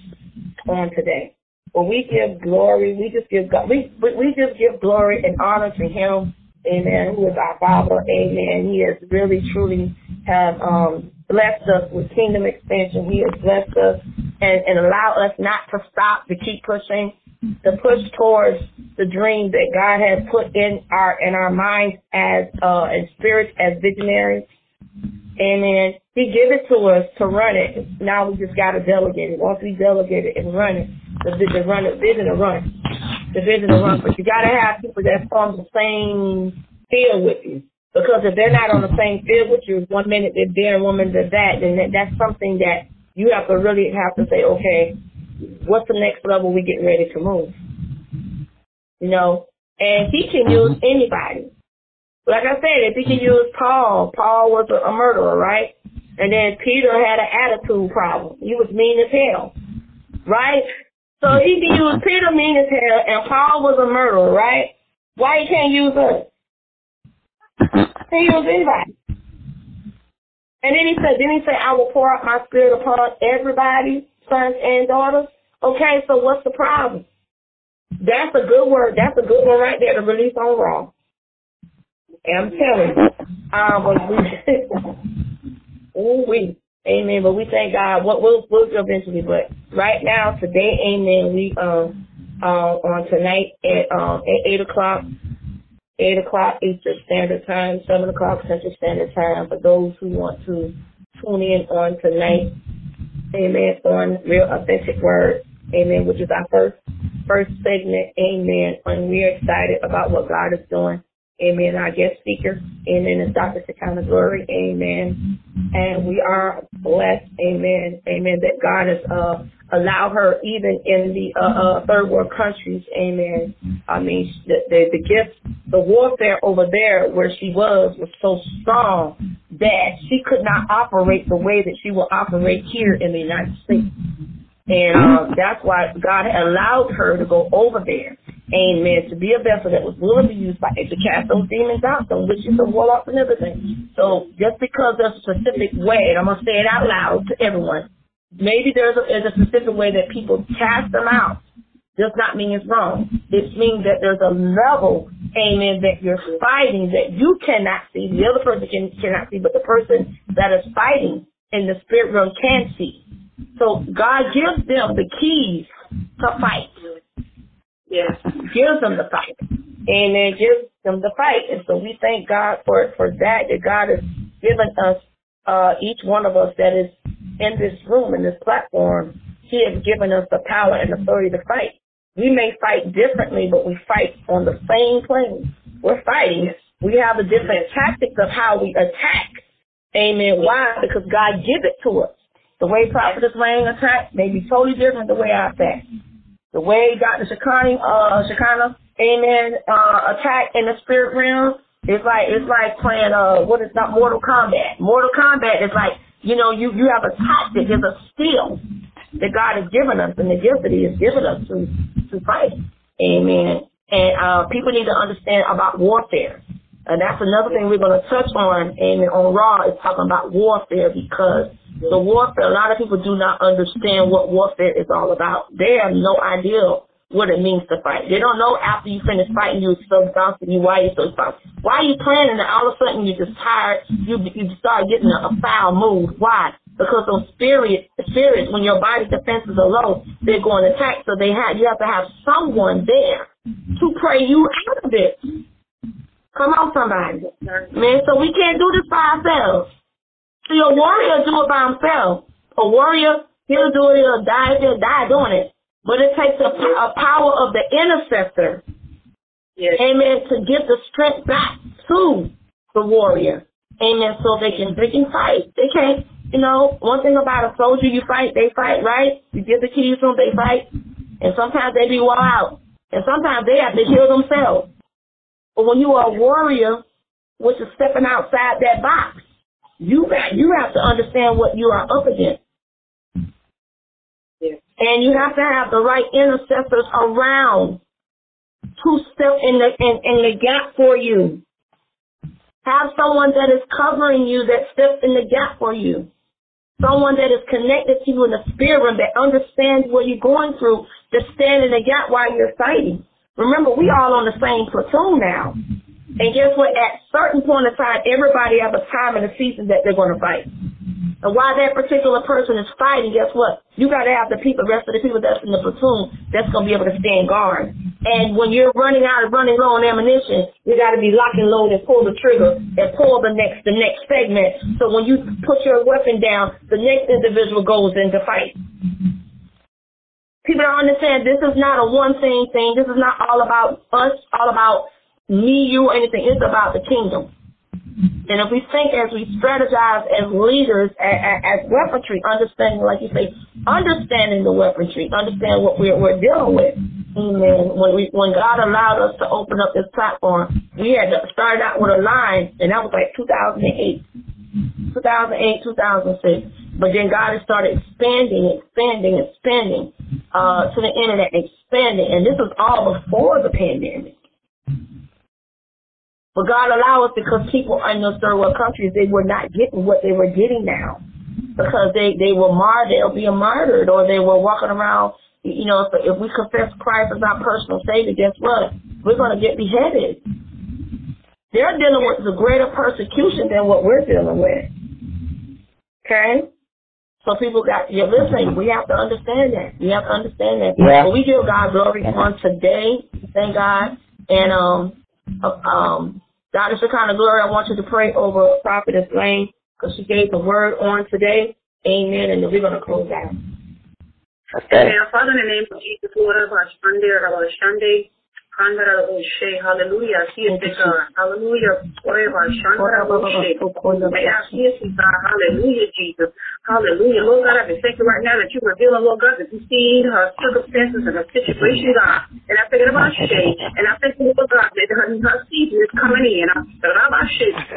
on today. When we give glory, we just give God, we, we just give glory and honor to Him. Amen. Who is our Father. Amen. He has really, truly have um, blessed us with kingdom expansion. He has blessed us and, and allowed us not to stop, to keep pushing, to push towards the dream that God has put in our in our minds as uh, and spirits as visionaries. And then He gave it to us to run it. Now we just got to delegate it. Once we delegate it and run it, the, the run, the vision to run, the vision to run. But you got to have people that on the same field with you. Because if they're not on the same field with you, one minute they're there, one minute they're that, then that, that's something that you have to really have to say, okay, what's the next level we get ready to move? You know, and he can use anybody. Like I said, if he can use Paul, Paul was a, murderer, right? And then Peter had an attitude problem. He was mean as hell, right? So he can use Peter mean as hell, and Paul was a murderer, right? Why he can't use us? He use anybody. And then he said, then he said, I will pour out my spirit upon everybody, sons and daughters. Okay, so what's the problem? That's a good word. That's a good one right there to release on Raw. I'm telling you, um, but we, ooh, we, Amen. But we thank God. What we'll we'll do eventually. But right now, today, Amen. We um uh, on tonight at um at eight o'clock, eight o'clock Eastern Standard Time, seven o'clock Central Standard Time. For those who want to tune in on tonight, Amen. On Real Authentic Word, Amen. Which is our first first segment, Amen. And we're excited about what God is doing. Amen. Our guest speaker, amen, is Dr. Shekinah Glory, amen. And we are blessed, amen, amen, that God has uh, allowed her even in the uh, uh, third world countries, amen. I mean, the, the, the gift, the warfare over there where she was was so strong that she could not operate the way that she will operate here in the United States. And uh, that's why God allowed her to go over there Amen. To be a vessel that was willing to be used by to cast those demons out, some witches, some warlocks, and everything. So just because there's a specific way, and I'm gonna say it out loud to everyone, maybe there's a, there's a specific way that people cast them out. Does not mean it's wrong. It means that there's a level, amen, that you're fighting that you cannot see, the other person can, cannot see, but the person that is fighting in the spirit realm can see. So God gives them the keys to fight. Yes. Gives them the fight. And it gives them the fight. And so we thank God for for that, that God has given us uh, each one of us that is in this room, in this platform, He has given us the power and authority to fight. We may fight differently, but we fight on the same plane. We're fighting. We have a different tactics of how we attack. Amen. Why? Because God give it to us. The way Prophetess Lang attack may be totally different the way I attack. The way Dr. Shakani, uh, Shakana, amen, uh, attack in the spirit realm it's like it's like playing uh what is not Mortal Kombat. Mortal Kombat is like you know you you have a tactic, there's a skill that God has given us, and the gift that He has given us to to fight. Amen. And uh, people need to understand about warfare. And that's another thing we're going to touch on, amen, on Raw is talking about warfare because the warfare, a lot of people do not understand what warfare is all about. They have no idea what it means to fight. They don't know after you finish fighting you're so exhausted, you why you're so exhausted. Why are you planning and all of a sudden you're just tired, you you start getting a, a foul mood. Why? Because those spirit spirits, when your body defenses are low, they're going to attack. So they have you have to have someone there to pray you out of it. Come on, somebody. Man, so we can't do this by ourselves. See, a warrior do it by himself. A warrior, he'll do it, he'll die, he'll die doing it. But it takes a, a power of the intercessor, yes. amen, to give the strength back to the warrior. Amen. So they can they can fight. They can't you know, one thing about a soldier you fight, they fight, right? You give the keys to them, they fight. And sometimes they be wore out. And sometimes they have to heal themselves. But when you are a warrior, which is stepping outside that box, you you have to understand what you are up against. And you have to have the right intercessors around to step in the in, in the gap for you. Have someone that is covering you that steps in the gap for you. Someone that is connected to you in the spirit realm that understands what you're going through to stand in the gap while you're fighting. Remember, we mm-hmm. all on the same platoon now. And guess what? At certain point in time, everybody has a time and a season that they're going to fight. And while that particular person is fighting, guess what? You got to have the people, rest of the people that's in the platoon that's going to be able to stand guard. And when you're running out of running low on ammunition, you got to be lock and load and pull the trigger and pull the next the next segment. So when you put your weapon down, the next individual goes into fight. People don't understand this is not a one thing thing. This is not all about us, all about me, you, or anything. It's about the kingdom. And if we think as we strategize as leaders, as, as weaponry, understanding, like you say, understanding the weaponry, understand what we're, we're dealing with. Amen. When we, when God allowed us to open up this platform, we had to start out with a line, and that was like 2008, 2008, 2006. But then God has started expanding, expanding, expanding uh, to the internet, expanding, and this was all before the pandemic. But God allowed us because people in those third world countries, they were not getting what they were getting now. Because they, they were martyred, they'll be martyred, or they were walking around, you know, if, if we confess Christ as our personal Savior, guess what? We're going to get beheaded. They're dealing with the greater persecution than what we're dealing with. Okay? So people got, you're listening, we have to understand that. We have to understand that. Yeah. But we give God glory on today. Thank God. And, um, um, Dr. Shekinah Glory, I want you to pray over Prophetess Lane because she gave the word on today. Amen. And then we're going to close out. Okay. Amen. Father, in the name of Jesus, Lord, of our Sunday, Hallelujah. See it, God. Hallelujah. Forever. May I see it, God. Hallelujah, Jesus. Hallelujah. Lord God, I thank you right now that you're revealing, Lord God, that you see her circumstances and her situation, God. And I think about Shay. And I thank you, Lord God, that her, her season is coming in.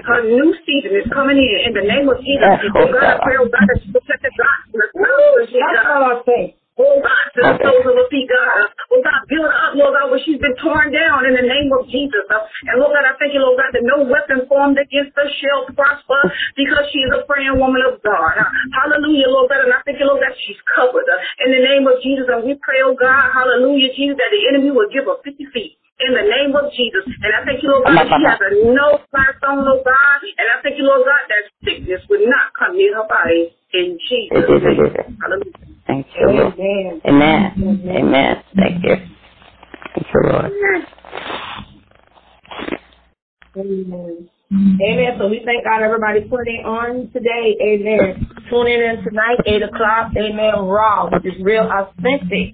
Her new season is coming in. In the name of Jesus. Lord God, I pray, oh God, that you protect the God. That's all I say. Oh God, to the soles of her feet, God. Oh God, build up, Lord God, where she's been torn down in the name of Jesus. Uh, and Lord God, I thank you, Lord God, that no weapon formed against her shall prosper because she is a praying woman of God. Uh, hallelujah, Lord God. And I thank you, Lord God, she's covered uh, in the name of Jesus. And we pray, oh God, hallelujah, Jesus, that the enemy will give her 50 feet in the name of Jesus. And I thank you, Lord God, she has a no fire stone, Lord God. And I thank you, Lord God, that sickness would not come near her body in Jesus' name. Hallelujah. Thank you, Lord. Amen. Amen. Amen. Thank you. Thank you, Lord. Amen. Amen. So we thank God everybody putting on today. Amen. Tuning in tonight, 8 o'clock. Amen. Raw, which is real authentic.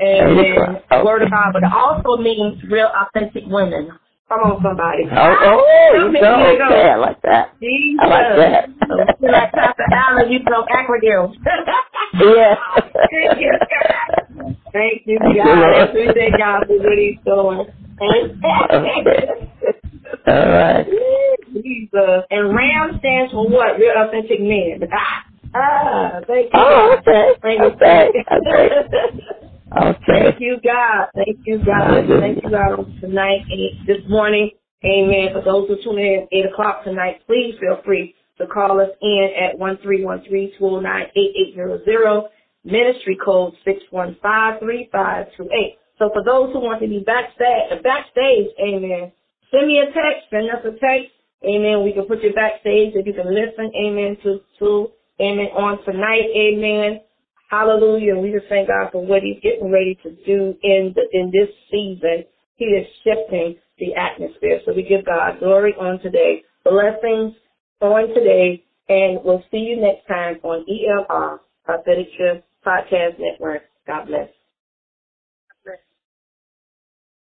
Amen. Word of God. But it also means real authentic women. Come on, somebody. Oh, oh you go. Okay, I like that. Jesus. I like that. Like Pastor Allen, you know acronyms. *laughs* yeah. Thank you, God. Thank you, God. We thank God for what he's doing. All right. Jesus. And RAM stands for what? Real authentic men. Ah, thank you. Oh, okay. Thank you. Okay. Okay. Okay. Thank you, God. Thank you, God. Thank you, God, tonight and this morning. Amen. For those who tune in at 8 o'clock tonight, please feel free to call us in at 1313-209-8800, ministry code 615-3528. So for those who want to be backstage, backstage, amen, send me a text, send us a text, amen. We can put you backstage if you can listen, amen, to, to, amen, on tonight, amen. Hallelujah. We just thank God for what he's getting ready to do in the, in this season. He is shifting the atmosphere. So we give God glory on today. Blessings on today. And we'll see you next time on ELR, Shift Podcast Network. God bless.